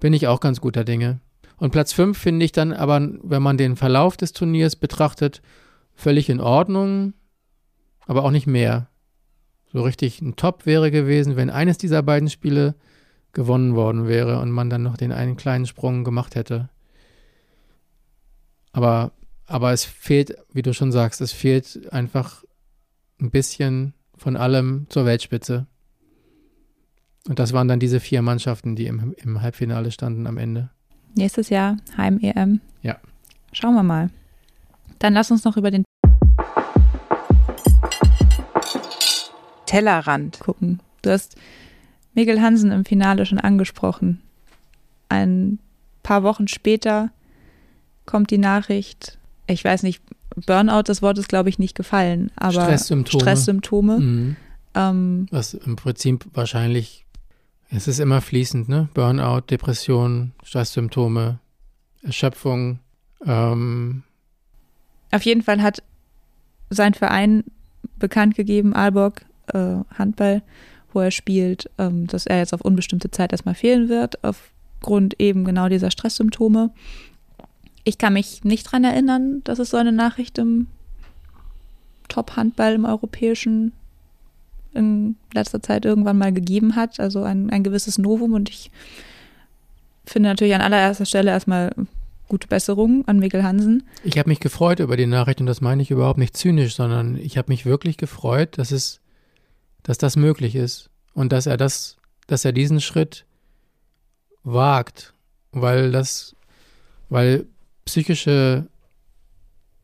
S1: bin ich auch ganz guter Dinge. Und Platz 5 finde ich dann aber, wenn man den Verlauf des Turniers betrachtet, völlig in Ordnung, aber auch nicht mehr. So richtig ein Top wäre gewesen, wenn eines dieser beiden Spiele gewonnen worden wäre und man dann noch den einen kleinen Sprung gemacht hätte. Aber, aber es fehlt, wie du schon sagst, es fehlt einfach ein bisschen von allem zur Weltspitze. Und das waren dann diese vier Mannschaften, die im, im Halbfinale standen am Ende.
S2: Nächstes Jahr Heim-EM.
S1: Ja.
S2: Schauen wir mal. Dann lass uns noch über den
S3: Tellerrand.
S2: gucken. Du hast Mikkel Hansen im Finale schon angesprochen. ein paar Wochen später kommt die Nachricht, ich weiß nicht, Burnout, das Wort ist, glaube ich, nicht gefallen, aber
S1: Stresssymptome.
S2: Stresssymptome.
S1: Mhm.
S2: Ähm,
S1: Was im Prinzip wahrscheinlich, es ist immer fließend, ne? Burnout, Depression, Stresssymptome, Erschöpfung. Ähm,
S2: auf jeden Fall hat sein Verein bekannt gegeben, Aalborg äh, Handball, wo er spielt, ähm, dass er jetzt auf unbestimmte Zeit erstmal fehlen wird, aufgrund eben genau dieser Stresssymptome. Ich kann mich nicht dran erinnern, dass es so eine Nachricht im Top-Handball im europäischen in letzter Zeit irgendwann mal gegeben hat. Also ein, ein gewisses Novum und ich finde natürlich an allererster Stelle erstmal gute Besserung an Mikkel Hansen.
S1: ich habe mich gefreut über die Nachricht und das meine ich überhaupt nicht zynisch, sondern ich habe mich wirklich gefreut, dass es, dass das möglich ist und dass er das, dass er diesen Schritt wagt, weil das, weil psychische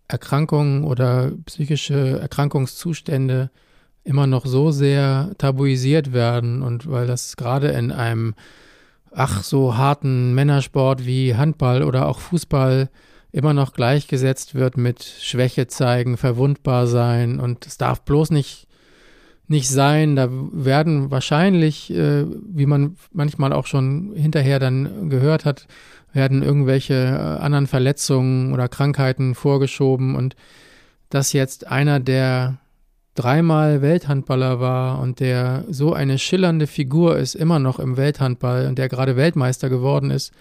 S1: Erkrankungen oder psychische Erkrankungszustände immer noch so sehr tabuisiert werden und weil das gerade in einem ach so harten Männersport wie Handball oder auch Fußball immer noch gleichgesetzt wird mit Schwäche zeigen, verwundbar sein und es darf bloß nicht nicht sein. Da werden wahrscheinlich, äh, wie man manchmal auch schon hinterher dann gehört hat, werden irgendwelche äh, anderen Verletzungen oder Krankheiten vorgeschoben und dass jetzt einer, der dreimal Welthandballer war und der so eine schillernde Figur ist, immer noch im Welthandball und der gerade Weltmeister geworden ist,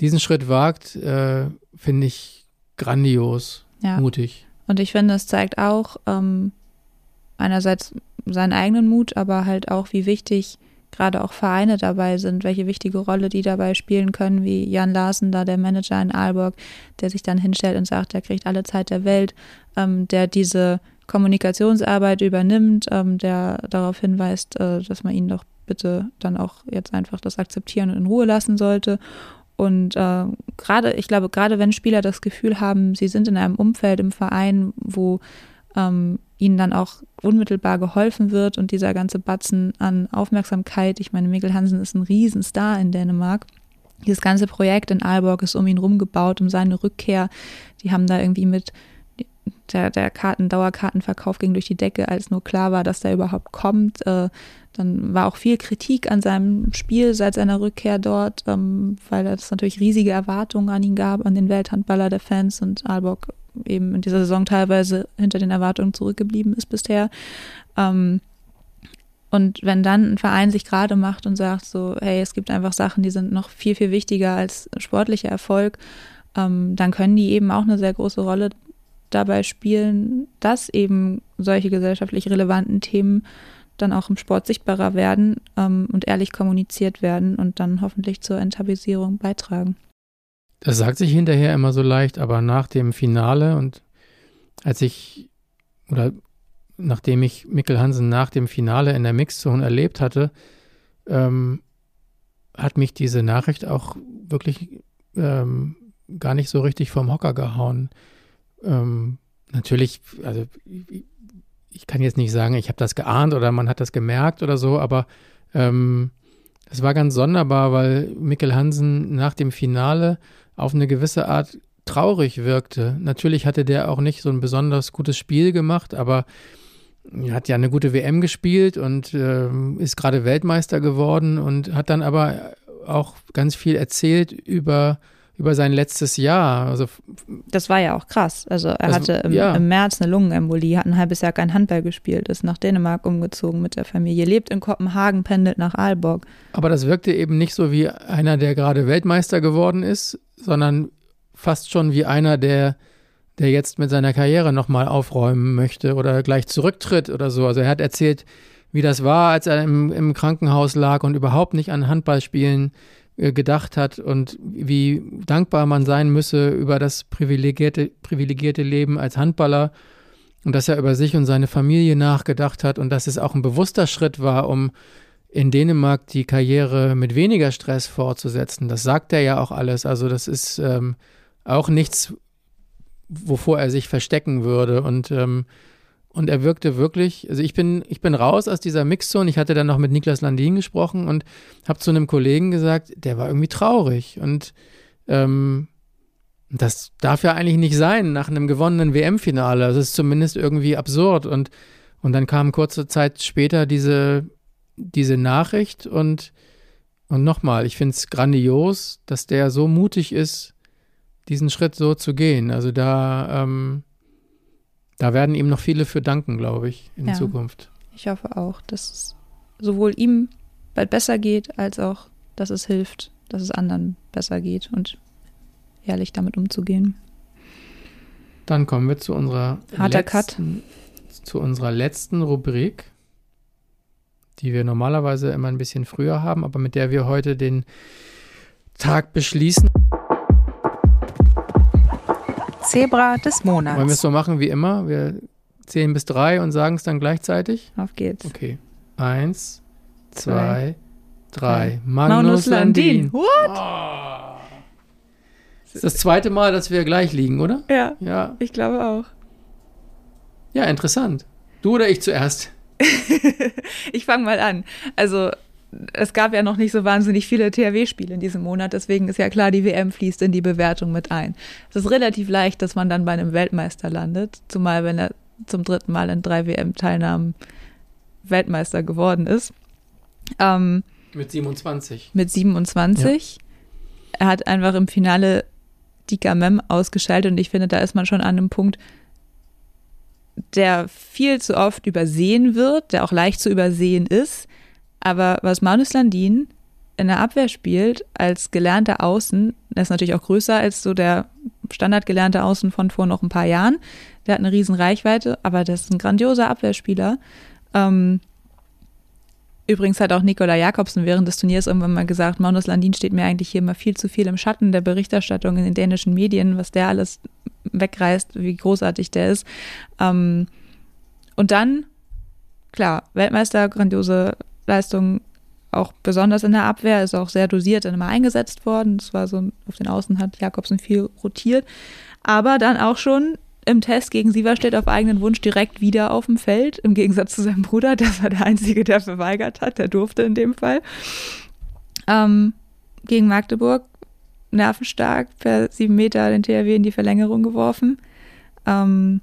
S1: diesen Schritt wagt, äh, finde ich grandios,
S2: Ja.
S1: mutig.
S2: Und ich finde, es zeigt auch ähm, einerseits seinen eigenen Mut, aber halt auch, wie wichtig gerade auch Vereine dabei sind, welche wichtige Rolle die dabei spielen können, wie Jan Larsen, da der Manager in Aalborg, der sich dann hinstellt und sagt, er kriegt alle Zeit der Welt, ähm, der diese Kommunikationsarbeit übernimmt, ähm, der darauf hinweist, äh, dass man ihn doch bitte dann auch jetzt einfach das akzeptieren und in Ruhe lassen sollte. Und äh, gerade, ich glaube, gerade wenn Spieler das Gefühl haben, sie sind in einem Umfeld im Verein, wo ähm, ihnen dann auch unmittelbar geholfen wird und dieser ganze Batzen an Aufmerksamkeit, ich meine, Mikkel Hansen ist ein Riesenstar in Dänemark. Dieses ganze Projekt in Aalborg ist um ihn rumgebaut, um seine Rückkehr. Die haben da irgendwie mit der, der Karten, Dauerkartenverkauf ging durch die Decke, als nur klar war, dass der überhaupt kommt. Äh, dann war auch viel Kritik an seinem Spiel seit seiner Rückkehr dort, ähm, weil es natürlich riesige Erwartungen an ihn gab, an den Welthandballer der Fans und Aalborg eben in dieser Saison teilweise hinter den Erwartungen zurückgeblieben ist bisher. Ähm, und wenn dann ein Verein sich gerade macht und sagt so, hey, es gibt einfach Sachen, die sind noch viel, viel wichtiger als sportlicher Erfolg, ähm, dann können die eben auch eine sehr große Rolle dabei spielen, dass eben solche gesellschaftlich relevanten Themen dann auch im Sport sichtbarer werden ähm, und ehrlich kommuniziert werden und dann hoffentlich zur Enttabuisierung beitragen.
S1: Das sagt sich hinterher immer so leicht, aber nach dem Finale und als ich oder nachdem ich Mikkel Hansen nach dem Finale in der Mixzone erlebt hatte, ähm, hat mich diese Nachricht auch wirklich ähm, gar nicht so richtig vom Hocker gehauen. Ähm, natürlich, also ich, kann jetzt nicht sagen, ich habe das geahnt oder man hat das gemerkt oder so, aber ähm, es war ganz sonderbar, weil Mikkel Hansen nach dem Finale auf eine gewisse Art traurig wirkte. Natürlich hatte der auch nicht so ein besonders gutes Spiel gemacht, aber er hat ja eine gute WM gespielt und äh, ist gerade Weltmeister geworden und hat dann aber auch ganz viel erzählt über, über sein letztes Jahr. Also
S2: Das war ja auch krass. Also er
S1: Das-
S2: hatte im,
S1: ja.
S2: im März eine Lungenembolie, hat ein halbes Jahr kein Handball gespielt, ist nach Dänemark umgezogen mit der Familie, lebt in Kopenhagen, pendelt nach Aalborg.
S1: Aber das wirkte eben nicht so wie einer, der gerade Weltmeister geworden ist, sondern fast schon wie einer, der, der jetzt mit seiner Karriere nochmal aufräumen möchte oder gleich zurücktritt oder so. Also er hat erzählt, wie das war, als er im, im Krankenhaus lag und überhaupt nicht an Handballspielen gedacht hat und wie dankbar man sein müsse über das privilegierte, privilegierte Leben als Handballer und dass er über sich und seine Familie nachgedacht hat und dass es auch ein bewusster Schritt war, um in Dänemark die Karriere mit weniger Stress fortzusetzen. Das sagt er ja auch alles. Also das ist ähm, auch nichts, wovor er sich verstecken würde. Und, ähm, und er wirkte wirklich, also ich bin, ich bin raus aus dieser Mixzone. Ich hatte dann noch mit Niklas Landin gesprochen und habe zu einem Kollegen gesagt, der war irgendwie traurig. Und ähm, das darf ja eigentlich nicht sein nach einem gewonnenen WM-Finale. Das ist zumindest irgendwie absurd. Und, und dann kam kurze Zeit später diese, diese Nachricht und, und nochmal, ich finde es grandios, dass der so mutig ist, diesen Schritt so zu gehen. Also da, ähm, da werden ihm noch viele für danken, glaube ich, in
S2: Ja.
S1: Zukunft.
S2: Ich hoffe auch, dass es sowohl ihm bald besser geht, als auch, dass es hilft, dass es anderen besser geht und ehrlich damit umzugehen.
S1: Dann kommen wir zu unserer
S2: Harter Cut.
S1: letzten, zu unserer letzten Rubrik, die wir normalerweise immer ein bisschen früher haben, aber mit der wir heute den Tag beschließen.
S3: Zebra des
S1: Wollen wir es
S3: Monats.
S1: so machen wie immer? Wir zählen bis drei und sagen es dann gleichzeitig?
S2: Auf geht's.
S1: Okay. Eins, zwei, drei.
S2: drei.
S1: Magnus, Landin.
S2: What?
S1: Oh. Das ist das zweite Mal, dass wir gleich liegen, oder?
S2: Ja,
S1: Ja.
S2: ich glaube auch.
S1: Ja, interessant. Du oder ich zuerst? (laughs)
S2: Ich fange mal an. Also, es gab ja noch nicht so wahnsinnig viele THW-Spiele in diesem Monat, deswegen ist ja klar, die WM fließt in die Bewertung mit ein. Es ist relativ leicht, dass man dann bei einem Weltmeister landet, zumal wenn er zum dritten Mal in drei WM-Teilnahmen Weltmeister geworden ist. Ähm,
S1: Mit 27.
S2: mit 27. Er hat einfach im Finale die Gamem ausgeschaltet und ich finde, da ist man schon an einem Punkt, der viel zu oft übersehen wird, der auch leicht zu übersehen ist. Aber was Magnus Landin in der Abwehr spielt, als gelernter Außen, der ist natürlich auch größer als so der standardgelernte Außen von vor noch ein paar Jahren. Der hat eine riesen Reichweite, aber das ist ein grandioser Abwehrspieler. Ähm, Übrigens hat auch Nikola Jakobsen während des Turniers irgendwann mal gesagt, Magnus Landin steht mir eigentlich hier immer viel zu viel im Schatten der Berichterstattung in den dänischen Medien, was der alles wegreißt, wie großartig der ist. Ähm, und dann, klar, Weltmeister, grandiose Leistung, auch besonders in der Abwehr, ist auch sehr dosiert dann immer eingesetzt worden. Das war so, auf den Außen hat Jakobsen viel rotiert. Aber dann auch schon im Test gegen Sieverstedt auf eigenen Wunsch direkt wieder auf dem Feld, im Gegensatz zu seinem Bruder. (laughs) Das war der Einzige, der verweigert hat. Der durfte in dem Fall. Ähm, gegen Magdeburg nervenstark per sieben Meter den THW in die Verlängerung geworfen. Ähm,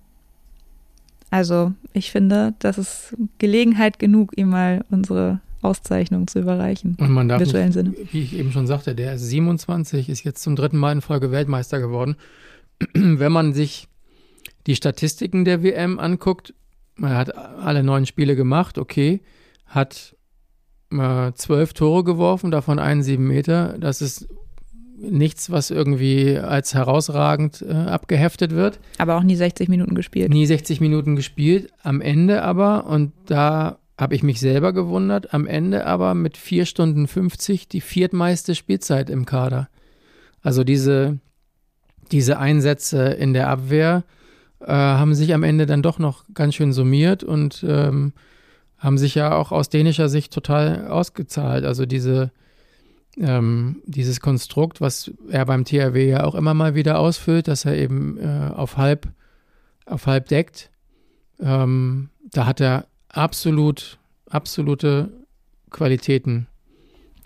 S2: also ich finde, das ist Gelegenheit genug, ihm mal unsere Auszeichnung zu überreichen.
S1: Und man darf
S2: Im
S1: nicht,
S2: virtuellen Sinne.
S1: wie ich eben schon sagte, der ist 27, ist jetzt zum dritten Mal in Folge Weltmeister geworden. (clears throat) Wenn man sich die Statistiken der WM anguckt, er hat alle neun Spiele gemacht, okay, hat äh, zwölf Tore geworfen, davon einen sieben Meter. Das ist nichts, was irgendwie als herausragend äh, abgeheftet wird.
S2: Aber auch nie 60 Minuten gespielt.
S1: Nie 60 Minuten gespielt, am Ende aber, und da habe ich mich selber gewundert, am Ende aber mit 4 Stunden 50 die viertmeiste Spielzeit im Kader. Also diese, diese Einsätze in der Abwehr äh, haben sich am Ende dann doch noch ganz schön summiert und ähm, haben sich ja auch aus dänischer Sicht total ausgezahlt. Also diese, ähm, dieses Konstrukt, was er beim THW ja auch immer mal wieder ausfüllt, dass er eben äh, auf halb auf halb deckt. Ähm, da hat er absolut, absolute Qualitäten.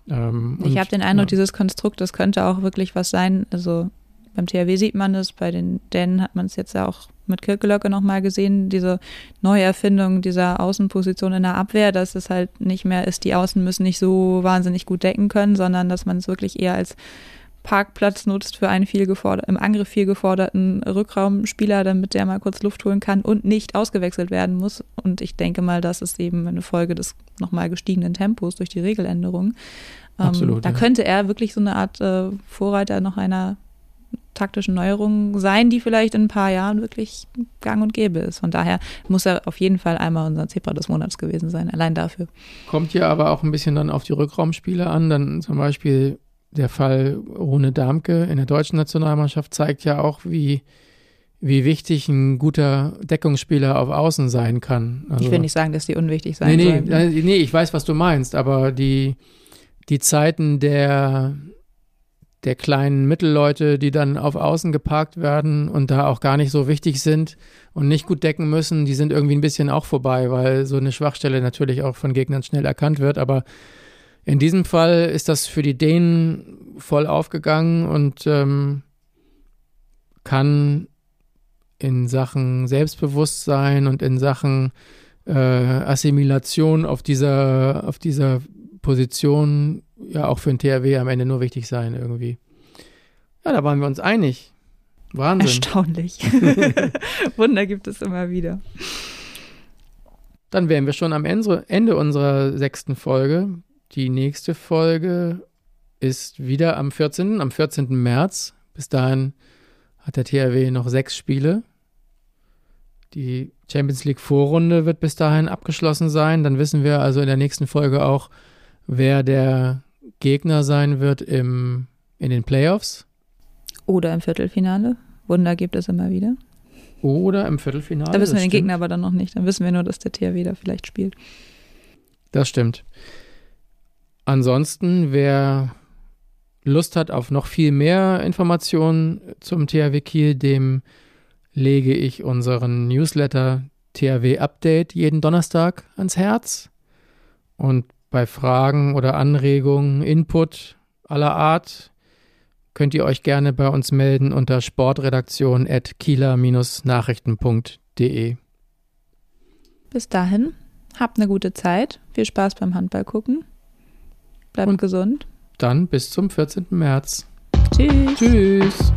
S1: Ähm,
S2: Ich habe den Eindruck,
S1: ja.
S2: dieses Konstrukt, das könnte auch wirklich was sein. Also beim THW sieht man das, bei den Dänen hat man es jetzt ja auch mit Kirkelöcke nochmal gesehen, diese Neuerfindung dieser Außenposition in der Abwehr, dass es halt nicht mehr ist, die Außen müssen nicht so wahnsinnig gut decken können, sondern dass man es wirklich eher als Parkplatz nutzt für einen viel geforder im Angriff viel geforderten Rückraumspieler, damit der mal kurz Luft holen kann und nicht ausgewechselt werden muss. Und ich denke mal, das ist eben eine Folge des nochmal gestiegenen Tempos durch die Regeländerung. Ähm,
S1: Absolut,
S2: da
S1: ja.
S2: könnte er wirklich so eine Art äh, Vorreiter noch einer taktischen Neuerung sein, die vielleicht in ein paar Jahren wirklich gang und gäbe ist. Von daher muss er auf jeden Fall einmal unser Zebra des Monats gewesen sein, allein dafür.
S1: Kommt ja aber auch ein bisschen dann auf die Rückraumspiele an. Dann zum Beispiel der Fall Rune Darmke in der deutschen Nationalmannschaft zeigt ja auch, wie, wie wichtig ein guter Deckungsspieler auf Außen sein kann. Also,
S2: ich will nicht sagen, dass die unwichtig sein
S1: nee, nee,
S2: sollen.
S1: äh, nee, ich weiß, was du meinst, aber die, die Zeiten der, der kleinen Mittelleute, die dann auf Außen geparkt werden und da auch gar nicht so wichtig sind und nicht gut decken müssen, die sind irgendwie ein bisschen auch vorbei, weil so eine Schwachstelle natürlich auch von Gegnern schnell erkannt wird. Aber in diesem Fall ist das für die Dänen voll aufgegangen und ähm, kann in Sachen Selbstbewusstsein und in Sachen äh, Assimilation auf dieser, auf dieser Position ja auch für ein THW am Ende nur wichtig sein irgendwie. Ja, da waren wir uns einig. Wahnsinn.
S2: Erstaunlich. (laughs) Wunder gibt es immer wieder.
S1: Dann wären wir schon am Ende unserer sechsten Folge. Die nächste Folge ist wieder am 14. am 14. März. Bis dahin hat der THW noch sechs Spiele. Die Champions League Vorrunde wird bis dahin abgeschlossen sein. Dann wissen wir also in der nächsten Folge auch, wer der Gegner sein wird im, in den Playoffs.
S2: Oder im Viertelfinale. Wunder gibt es immer wieder.
S1: Oder im Viertelfinale.
S2: Da wissen wir den
S1: stimmt.
S2: Gegner aber dann noch nicht. Dann wissen wir nur, dass der THW da vielleicht spielt.
S1: Das stimmt. Ansonsten, wer Lust hat auf noch viel mehr Informationen zum THW Kiel, dem lege ich unseren Newsletter THW Update jeden Donnerstag ans Herz. Und bei Fragen oder Anregungen, Input aller Art könnt ihr euch gerne bei uns melden unter sportredaktion.kieler-nachrichten.de.
S2: Bis dahin, habt eine gute Zeit. Viel Spaß beim Handball gucken. Bleibt
S1: Und-
S2: gesund.
S1: Dann bis zum 14. März.
S2: Tschüss.
S1: Tschüss.